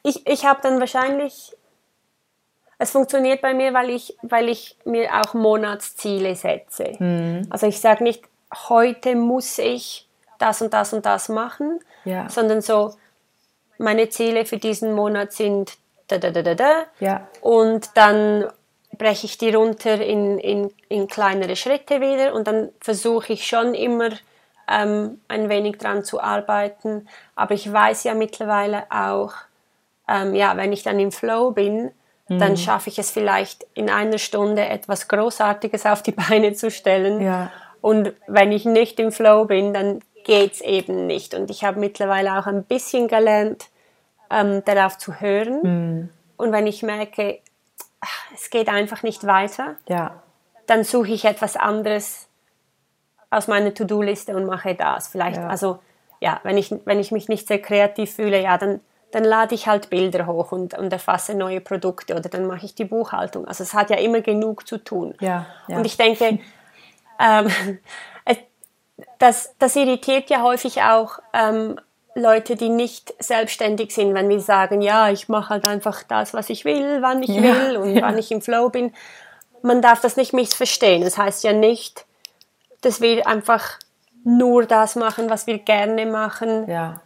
ich, ich habe dann wahrscheinlich, es funktioniert bei mir, weil ich, weil ich mir auch Monatsziele setze. Mhm. Also ich sage nicht, heute muss ich das und das und das machen, ja. sondern so, meine Ziele für diesen Monat sind da, da, da, da, da. Ja. Und dann breche ich die runter in, in, in kleinere Schritte wieder und dann versuche ich schon immer ähm, ein wenig dran zu arbeiten. Aber ich weiß ja mittlerweile auch, ähm, ja, wenn ich dann im Flow bin, mhm. dann schaffe ich es vielleicht in einer Stunde etwas Großartiges auf die Beine zu stellen. Ja. Und wenn ich nicht im Flow bin, dann geht es eben nicht. Und ich habe mittlerweile auch ein bisschen gelernt, ähm, darauf zu hören. Mhm. Und wenn ich merke, es geht einfach nicht weiter, ja. dann suche ich etwas anderes aus meiner To-Do-Liste und mache das. Vielleicht, ja. also ja, wenn ich, wenn ich mich nicht sehr kreativ fühle, ja, dann, dann lade ich halt Bilder hoch und, und erfasse neue Produkte oder dann mache ich die Buchhaltung. Also es hat ja immer genug zu tun. Ja, ja. Und ich denke, ähm, das, das irritiert ja häufig auch ähm, Leute, die nicht selbstständig sind, wenn wir sagen, ja, ich mache halt einfach das, was ich will, wann ich ja, will und ja. wann ich im Flow bin. Man darf das nicht missverstehen. Das heißt ja nicht, dass wir einfach nur das machen, was wir gerne machen. Ja.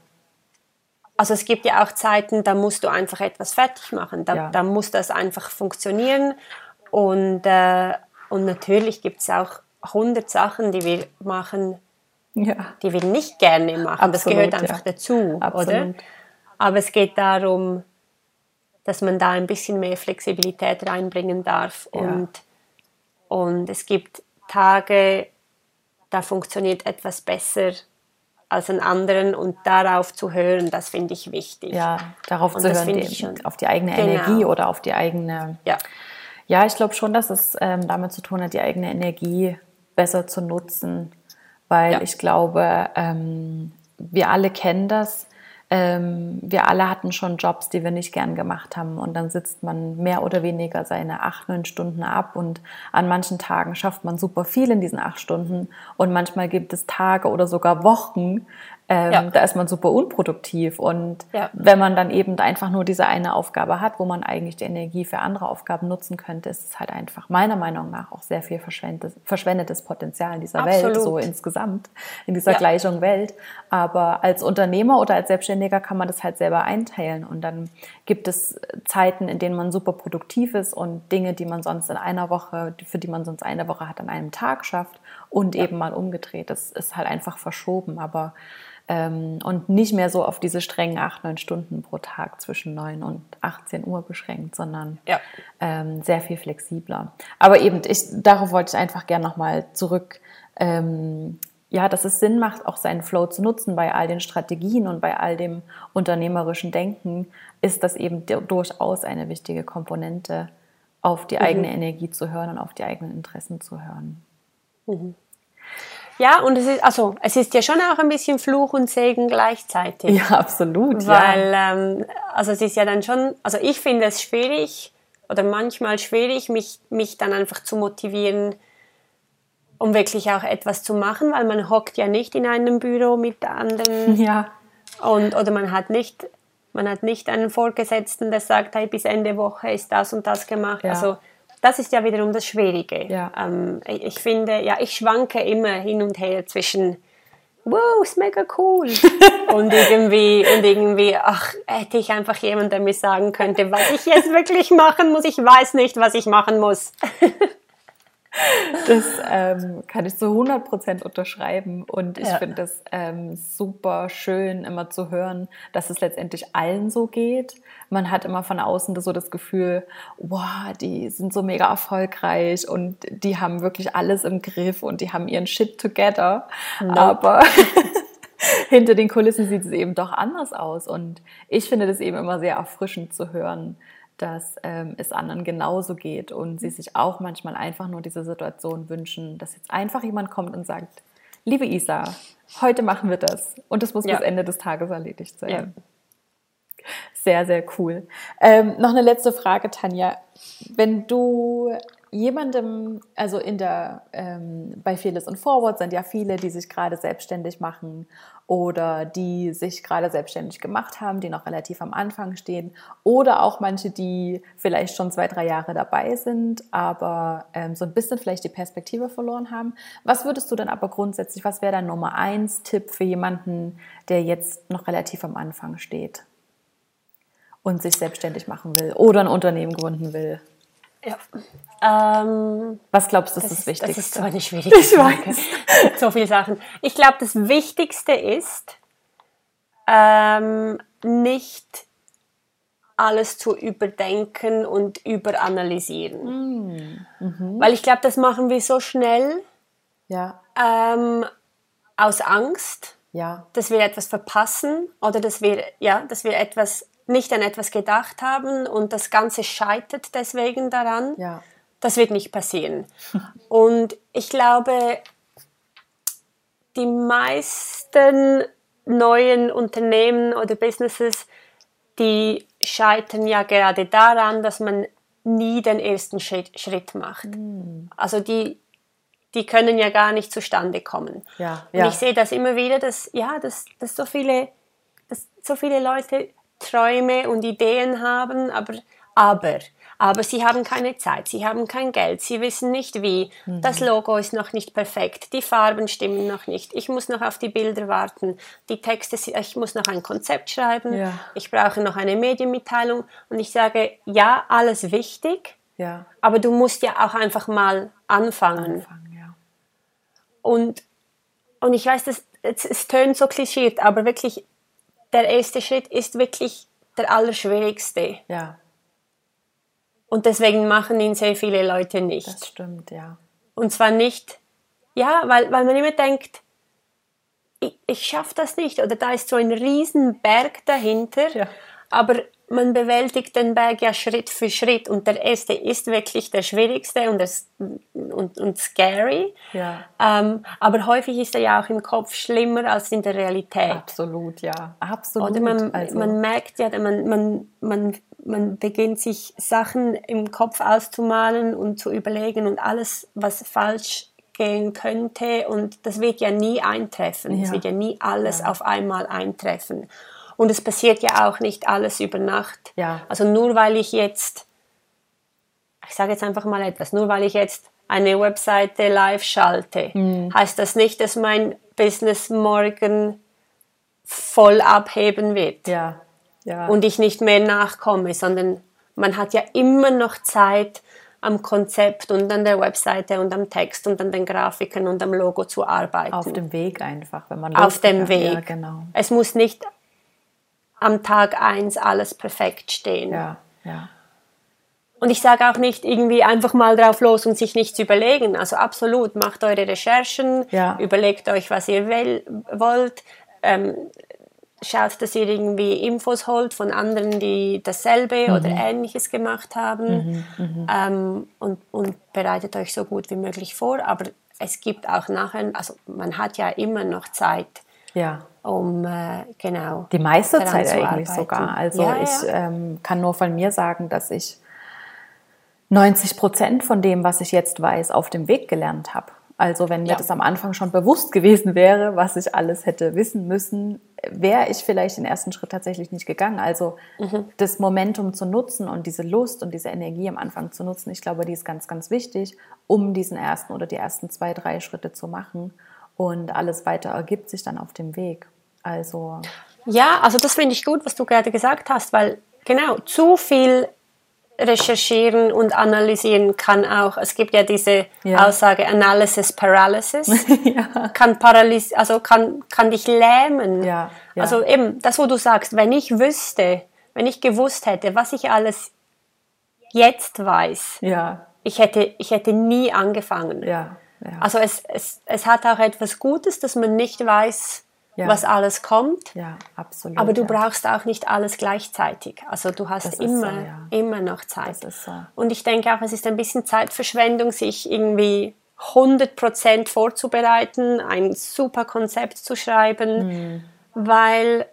Also es gibt ja auch Zeiten, da musst du einfach etwas fertig machen. Da, ja. da muss das einfach funktionieren. Und, äh, und natürlich gibt es auch hundert Sachen, die wir machen, ja. die wir nicht gerne machen. Absolut, das gehört einfach ja. dazu, Absolut. oder? Aber es geht darum, dass man da ein bisschen mehr Flexibilität reinbringen darf. Ja. Und, und es gibt Tage, da funktioniert etwas besser als an anderen und darauf zu hören, das finde ich wichtig. Ja, darauf und zu hören, die, auf die eigene genau. Energie oder auf die eigene. Ja, ja ich glaube schon, dass es ähm, damit zu tun hat, die eigene Energie besser zu nutzen weil ja. ich glaube, ähm, wir alle kennen das. Ähm, wir alle hatten schon Jobs, die wir nicht gern gemacht haben und dann sitzt man mehr oder weniger seine acht, neun Stunden ab und an manchen Tagen schafft man super viel in diesen acht Stunden und manchmal gibt es Tage oder sogar Wochen, ähm, ja. Da ist man super unproduktiv. Und ja. wenn man dann eben einfach nur diese eine Aufgabe hat, wo man eigentlich die Energie für andere Aufgaben nutzen könnte, ist es halt einfach meiner Meinung nach auch sehr viel verschwendetes, verschwendetes Potenzial in dieser Absolut. Welt, so insgesamt, in dieser ja. Gleichung Welt. Aber als Unternehmer oder als Selbstständiger kann man das halt selber einteilen. Und dann gibt es Zeiten, in denen man super produktiv ist und Dinge, die man sonst in einer Woche, für die man sonst eine Woche hat, an einem Tag schafft und eben mal umgedreht. Das ist halt einfach verschoben. Aber ähm, und nicht mehr so auf diese strengen acht, neun Stunden pro Tag zwischen 9 und 18 Uhr beschränkt, sondern ja. ähm, sehr viel flexibler. Aber eben, ich, darauf wollte ich einfach gerne nochmal zurück. Ähm, ja, dass es Sinn macht, auch seinen Flow zu nutzen bei all den Strategien und bei all dem unternehmerischen Denken, ist das eben durchaus eine wichtige Komponente, auf die mhm. eigene Energie zu hören und auf die eigenen Interessen zu hören. Mhm. Ja, und es ist, also, es ist ja schon auch ein bisschen Fluch und Segen gleichzeitig. Ja, absolut. Weil, ja. Ähm, also es ist ja dann schon, also ich finde es schwierig oder manchmal schwierig, mich, mich dann einfach zu motivieren, um wirklich auch etwas zu machen, weil man hockt ja nicht in einem Büro mit anderen. Ja. Und, oder man hat nicht, man hat nicht einen Vorgesetzten, der sagt, hey, bis Ende Woche ist das und das gemacht. Ja. Also, das ist ja wiederum das Schwierige. Ja. Ähm, ich finde, ja, ich schwanke immer hin und her zwischen wow, ist mega cool. und irgendwie, und irgendwie, ach, hätte ich einfach jemanden, der mir sagen könnte, was ich jetzt wirklich machen muss. Ich weiß nicht, was ich machen muss. Das ähm, kann ich zu 100 Prozent unterschreiben und ich ja. finde das ähm, super schön, immer zu hören, dass es letztendlich allen so geht. Man hat immer von außen so das Gefühl, wow, die sind so mega erfolgreich und die haben wirklich alles im Griff und die haben ihren Shit together. Nope. Aber hinter den Kulissen sieht es eben doch anders aus und ich finde das eben immer sehr erfrischend zu hören dass ähm, es anderen genauso geht und sie sich auch manchmal einfach nur diese Situation wünschen, dass jetzt einfach jemand kommt und sagt, liebe Isa, heute machen wir das und das muss ja. bis Ende des Tages erledigt sein. Ja. Sehr, sehr cool. Ähm, noch eine letzte Frage, Tanja. Wenn du jemandem, also in der, ähm, bei Fearless und Forward sind ja viele, die sich gerade selbstständig machen oder die sich gerade selbstständig gemacht haben, die noch relativ am Anfang stehen oder auch manche, die vielleicht schon zwei, drei Jahre dabei sind, aber ähm, so ein bisschen vielleicht die Perspektive verloren haben. Was würdest du dann aber grundsätzlich, was wäre dein Nummer eins Tipp für jemanden, der jetzt noch relativ am Anfang steht und sich selbstständig machen will oder ein Unternehmen gründen will? Ja. Ähm, Was glaubst du, ist das, das Wichtigste? Das ist so eine schwierige ich Frage. Weiß. so viele Sachen. Ich glaube, das Wichtigste ist, ähm, nicht alles zu überdenken und überanalysieren. Mm. Mhm. Weil ich glaube, das machen wir so schnell, Ja. Ähm, aus Angst, ja. dass wir etwas verpassen oder dass wir, ja, dass wir etwas, nicht an etwas gedacht haben und das Ganze scheitert deswegen daran. Ja. Das wird nicht passieren. Und ich glaube, die meisten neuen Unternehmen oder Businesses, die scheitern ja gerade daran, dass man nie den ersten Schritt, Schritt macht. Mm. Also die, die können ja gar nicht zustande kommen. Ja, Und ja. ich sehe das immer wieder, dass, ja, dass, dass, so viele, dass so viele Leute Träume und Ideen haben, aber, aber, aber sie haben keine Zeit, sie haben kein Geld, sie wissen nicht wie, das Mhm. Logo ist noch nicht perfekt, die Farben stimmen noch nicht, ich muss noch auf die Bilder warten, die Texte, ich muss noch ein Konzept schreiben, Ja. ich brauche noch eine Medienmitteilung und ich sage, ja, alles wichtig, Ja. aber du musst ja auch einfach mal anfangen. Anfangen, ja. Und, und ich weiß, das, es, es tönt so klischiert, aber wirklich, der erste Schritt ist wirklich der allerschwierigste. Ja, Und deswegen machen ihn sehr viele Leute nicht. das stimmt, ja. Und zwar nicht, ja, weil, weil man immer denkt, ich, ich schaffe das nicht oder da ist so ein riesen Berg dahinter, Ja. aber man bewältigt den Berg ja Schritt für Schritt und der erste ist wirklich der schwierigste und, das, und, und scary. Ja. Ähm, aber häufig ist er ja auch im Kopf schlimmer als in der Realität. Absolut, ja. Absolut. Oder man, also, man merkt ja, man, man, man, man beginnt sich Sachen im Kopf auszumalen und zu überlegen und alles, was falsch gehen könnte. Und das wird ja nie eintreffen. Es Ja. wird ja nie alles Ja. auf einmal eintreffen. Und es passiert ja auch nicht alles über Nacht. Ja. Also nur weil ich jetzt, ich sage jetzt einfach mal etwas, nur weil ich jetzt eine Webseite live schalte, Mhm. heißt das nicht, dass mein Business morgen voll abheben wird ja, ja. und ich nicht mehr nachkomme, sondern man hat ja immer noch Zeit am Konzept und an der Webseite und am Text und an den Grafiken und am Logo zu arbeiten. auf dem Weg einfach, wenn man Auf dem Weg. Ja, genau. Es muss nicht am Tag eins alles perfekt stehen. Ja, ja. Und ich sage auch nicht irgendwie einfach mal drauf los und sich nichts überlegen. Also absolut, macht eure Recherchen, Ja. überlegt euch, was ihr will, wollt, ähm, schaut, dass ihr irgendwie Infos holt von anderen, die dasselbe Mhm. oder Ähnliches gemacht haben ähm, und, und bereitet euch so gut wie möglich vor. Aber es gibt auch nachher, also man hat ja immer noch Zeit, Ja. um äh, genau. Die meiste Zeit eigentlich sogar. Also Ja, ich ja. Ähm, kann nur von mir sagen, dass ich 90 Prozent von dem, was ich jetzt weiß, auf dem Weg gelernt habe. Also wenn mir Ja. das am Anfang schon bewusst gewesen wäre, was ich alles hätte wissen müssen, wäre ich vielleicht den ersten Schritt tatsächlich nicht gegangen. Also Mhm. das Momentum zu nutzen und diese Lust und diese Energie am Anfang zu nutzen, ich glaube, die ist ganz, ganz wichtig, um diesen ersten oder die ersten zwei, drei Schritte zu machen. Und alles weiter ergibt sich dann auf dem Weg. Also Ja, also das finde ich gut, was du gerade gesagt hast, weil genau, zu viel recherchieren und analysieren kann auch, es gibt ja diese Ja. Aussage Analysis Paralysis, kann paralysieren, also kann, kann dich lähmen. Ja, ja. Also eben, das, wo du sagst, wenn ich wüsste, wenn ich gewusst hätte, was ich alles jetzt weiß, ja, ich hätte, ich hätte nie angefangen. ja, ja. Also es, es, es hat auch etwas Gutes, dass man nicht weiß, Ja. was alles kommt. ja, absolut. Aber du ja. brauchst auch nicht alles gleichzeitig. Also du hast Das immer, so, immer noch Zeit. So. Und ich denke auch, es ist ein bisschen Zeitverschwendung, sich irgendwie 100% vorzubereiten, ein super Konzept zu schreiben, Hm. weil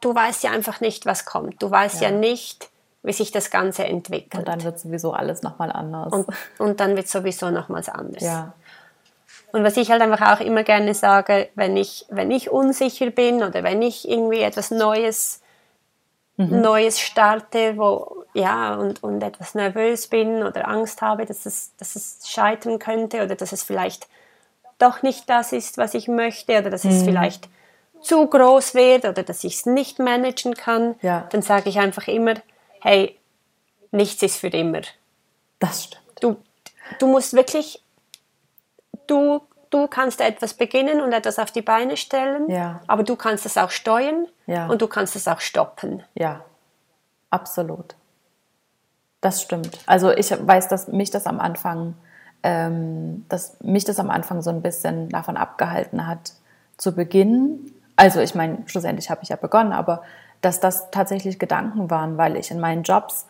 du weißt ja einfach nicht, was kommt. Du weißt Ja. nicht, wie sich das Ganze entwickelt. Und dann wird sowieso alles nochmal anders. und, und dann wird sowieso nochmals anders. ja, Und was ich halt einfach auch immer gerne sage, wenn ich, wenn ich unsicher bin oder wenn ich irgendwie etwas Neues, Neues starte, wo, ja, und, und etwas nervös bin oder Angst habe, dass es, dass es scheitern könnte oder dass es vielleicht doch nicht das ist, was ich möchte oder dass es vielleicht zu groß wird oder dass ich es nicht managen kann, Ja. dann sage ich einfach immer, hey, nichts ist für immer das stimmt. du, du musst wirklich, du, du kannst etwas beginnen und etwas auf die Beine stellen, Ja. aber du kannst es auch steuern Ja. und du kannst es auch stoppen. Ja, absolut. Das stimmt. Also ich weiß, dass mich das am Anfang ähm, dass mich das am Anfang so ein bisschen davon abgehalten hat, zu beginnen. Also ich meine, schlussendlich habe ich ja begonnen, aber dass das tatsächlich Gedanken waren, weil ich in meinen Jobs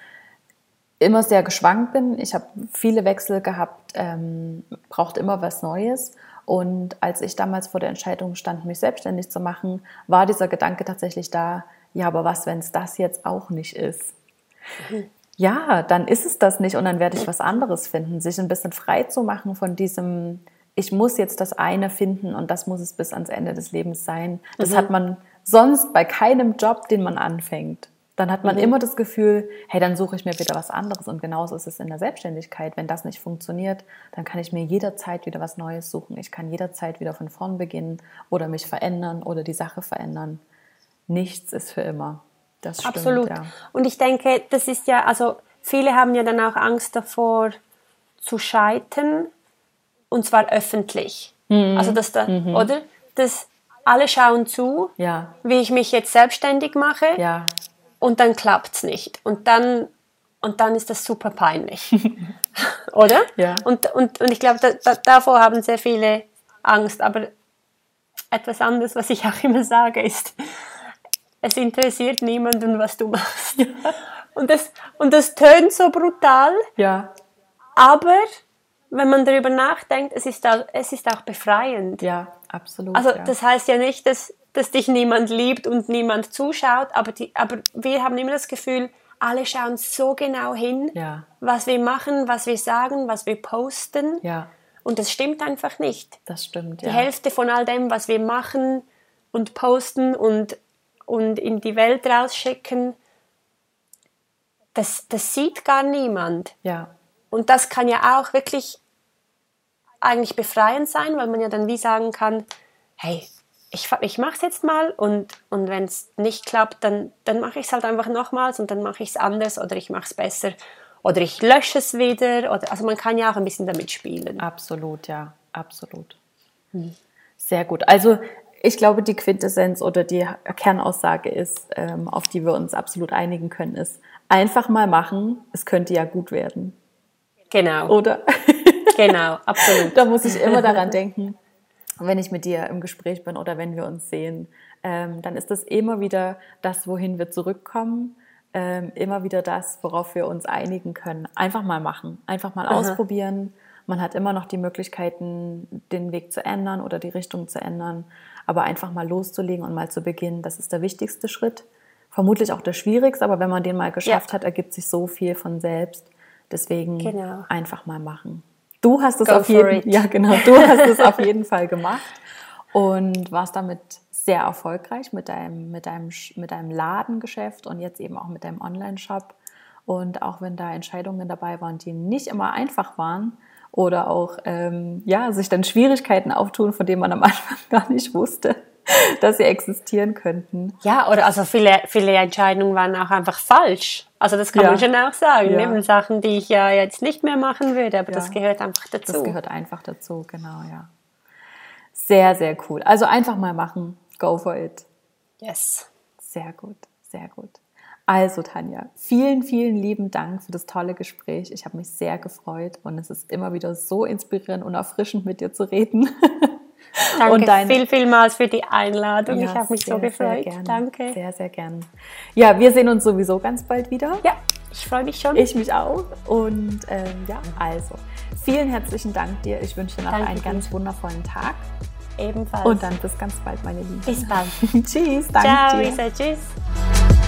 immer sehr geschwankt bin. Ich habe viele Wechsel gehabt, ähm, braucht immer was Neues. Und als ich damals vor der Entscheidung stand, mich selbstständig zu machen, war dieser Gedanke tatsächlich da, ja, aber was, wenn es das jetzt auch nicht ist? Mhm. Ja, dann ist es das nicht und dann werde ich was anderes finden. Sich ein bisschen frei zu machen von diesem, ich muss jetzt das eine finden und das muss es bis ans Ende des Lebens sein. Das mhm. hat man sonst bei keinem Job, den man anfängt. Dann hat man mhm. immer das Gefühl, hey, dann suche ich mir wieder was anderes. Und genauso ist es in der Selbstständigkeit. Wenn das nicht funktioniert, dann kann ich mir jederzeit wieder was Neues suchen. Ich kann jederzeit wieder von vorn beginnen oder mich verändern oder die Sache verändern. Nichts ist für immer. Das stimmt, Absolut. Ja. Und ich denke, das ist ja, also viele haben ja dann auch Angst davor zu scheitern und zwar öffentlich. Mhm. Also das da, mhm. oder? Das alle schauen zu, ja. wie ich mich jetzt selbstständig mache. Ja und dann klappt es nicht. Und dann, und dann ist das super peinlich. Oder? Ja. Und, und, und ich glaube, da, da, davor haben sehr viele Angst. Aber etwas anderes, was ich auch immer sage, ist, es interessiert niemanden, was du machst. Ja. Und, das, und das tönt so brutal. Ja. Aber wenn man darüber nachdenkt, es ist, auch, es ist auch befreiend. Ja, absolut. Also ja. das heißt ja nicht, dass dass dich niemand liebt und niemand zuschaut, aber, die, aber wir haben immer das Gefühl, alle schauen so genau hin, ja. was wir machen, was wir sagen, was wir posten. Ja. Und das stimmt einfach nicht. Das stimmt, ja. Die Hälfte von all dem, was wir machen und posten und, und in die Welt rausschicken, das, das sieht gar niemand. Ja. Und das kann ja auch wirklich eigentlich befreiend sein, weil man ja dann wie sagen kann, hey, ich, ich mache es jetzt mal und, und wenn es nicht klappt, dann, dann mache ich es halt einfach nochmals und dann mache ich es anders oder ich mache es besser oder ich lösche es wieder. Oder, also man kann ja auch ein bisschen damit spielen. Absolut, ja, absolut. Hm. Sehr gut. Also ich glaube, die Quintessenz oder die Kernaussage ist, ähm, auf die wir uns absolut einigen können, ist einfach mal machen. Es könnte ja gut werden. Genau. Oder? Genau, absolut. da muss ich immer daran denken wenn ich mit dir im Gespräch bin oder wenn wir uns sehen, ähm, dann ist das immer wieder das, wohin wir zurückkommen, ähm, immer wieder das, worauf wir uns einigen können. Einfach mal machen, einfach mal Aha. ausprobieren. Man hat immer noch die Möglichkeiten, den Weg zu ändern oder die Richtung zu ändern, aber einfach mal loszulegen und mal zu beginnen, das ist der wichtigste Schritt. Vermutlich auch der schwierigste, aber wenn man den mal geschafft ja. hat, ergibt sich so viel von selbst. Deswegen genau. einfach mal machen. Du hast es auf jeden, ja genau, du hast es auf jeden Fall gemacht und warst damit sehr erfolgreich mit deinem, mit deinem, mit deinem Ladengeschäft und jetzt eben auch mit deinem Online-Shop. Und auch wenn da Entscheidungen dabei waren, die nicht immer einfach waren oder auch ähm, ja, sich dann Schwierigkeiten auftun, von denen man am Anfang gar nicht wusste, dass sie existieren könnten. Ja, oder also viele, viele Entscheidungen waren auch einfach falsch. Also das kann ja. man schon auch sagen. Ja. Neben Sachen, die ich ja jetzt nicht mehr machen würde, aber ja. das gehört einfach dazu. Das gehört einfach dazu, genau, ja. Sehr, sehr cool. Also einfach mal machen. Go for it. Yes. Sehr gut, sehr gut. Also Tanja, vielen, vielen lieben Dank für das tolle Gespräch. Ich habe mich sehr gefreut und es ist immer wieder so inspirierend und erfrischend mit dir zu reden. Danke und dein, viel, vielmals für die Einladung. Ja, ich habe mich sehr, so gefreut. Sehr Danke. Sehr, sehr gern. Ja, wir sehen uns sowieso ganz bald wieder. Ja, ich freue mich schon. Ich mich auch. Und ähm, ja, also vielen herzlichen Dank dir. Ich wünsche dir noch Danke einen ganz dir. wundervollen Tag. Ebenfalls. Und dann bis ganz bald, meine Lieben. Bis bald. tschüss. Danke Ciao, dir. Isa. Tschüss.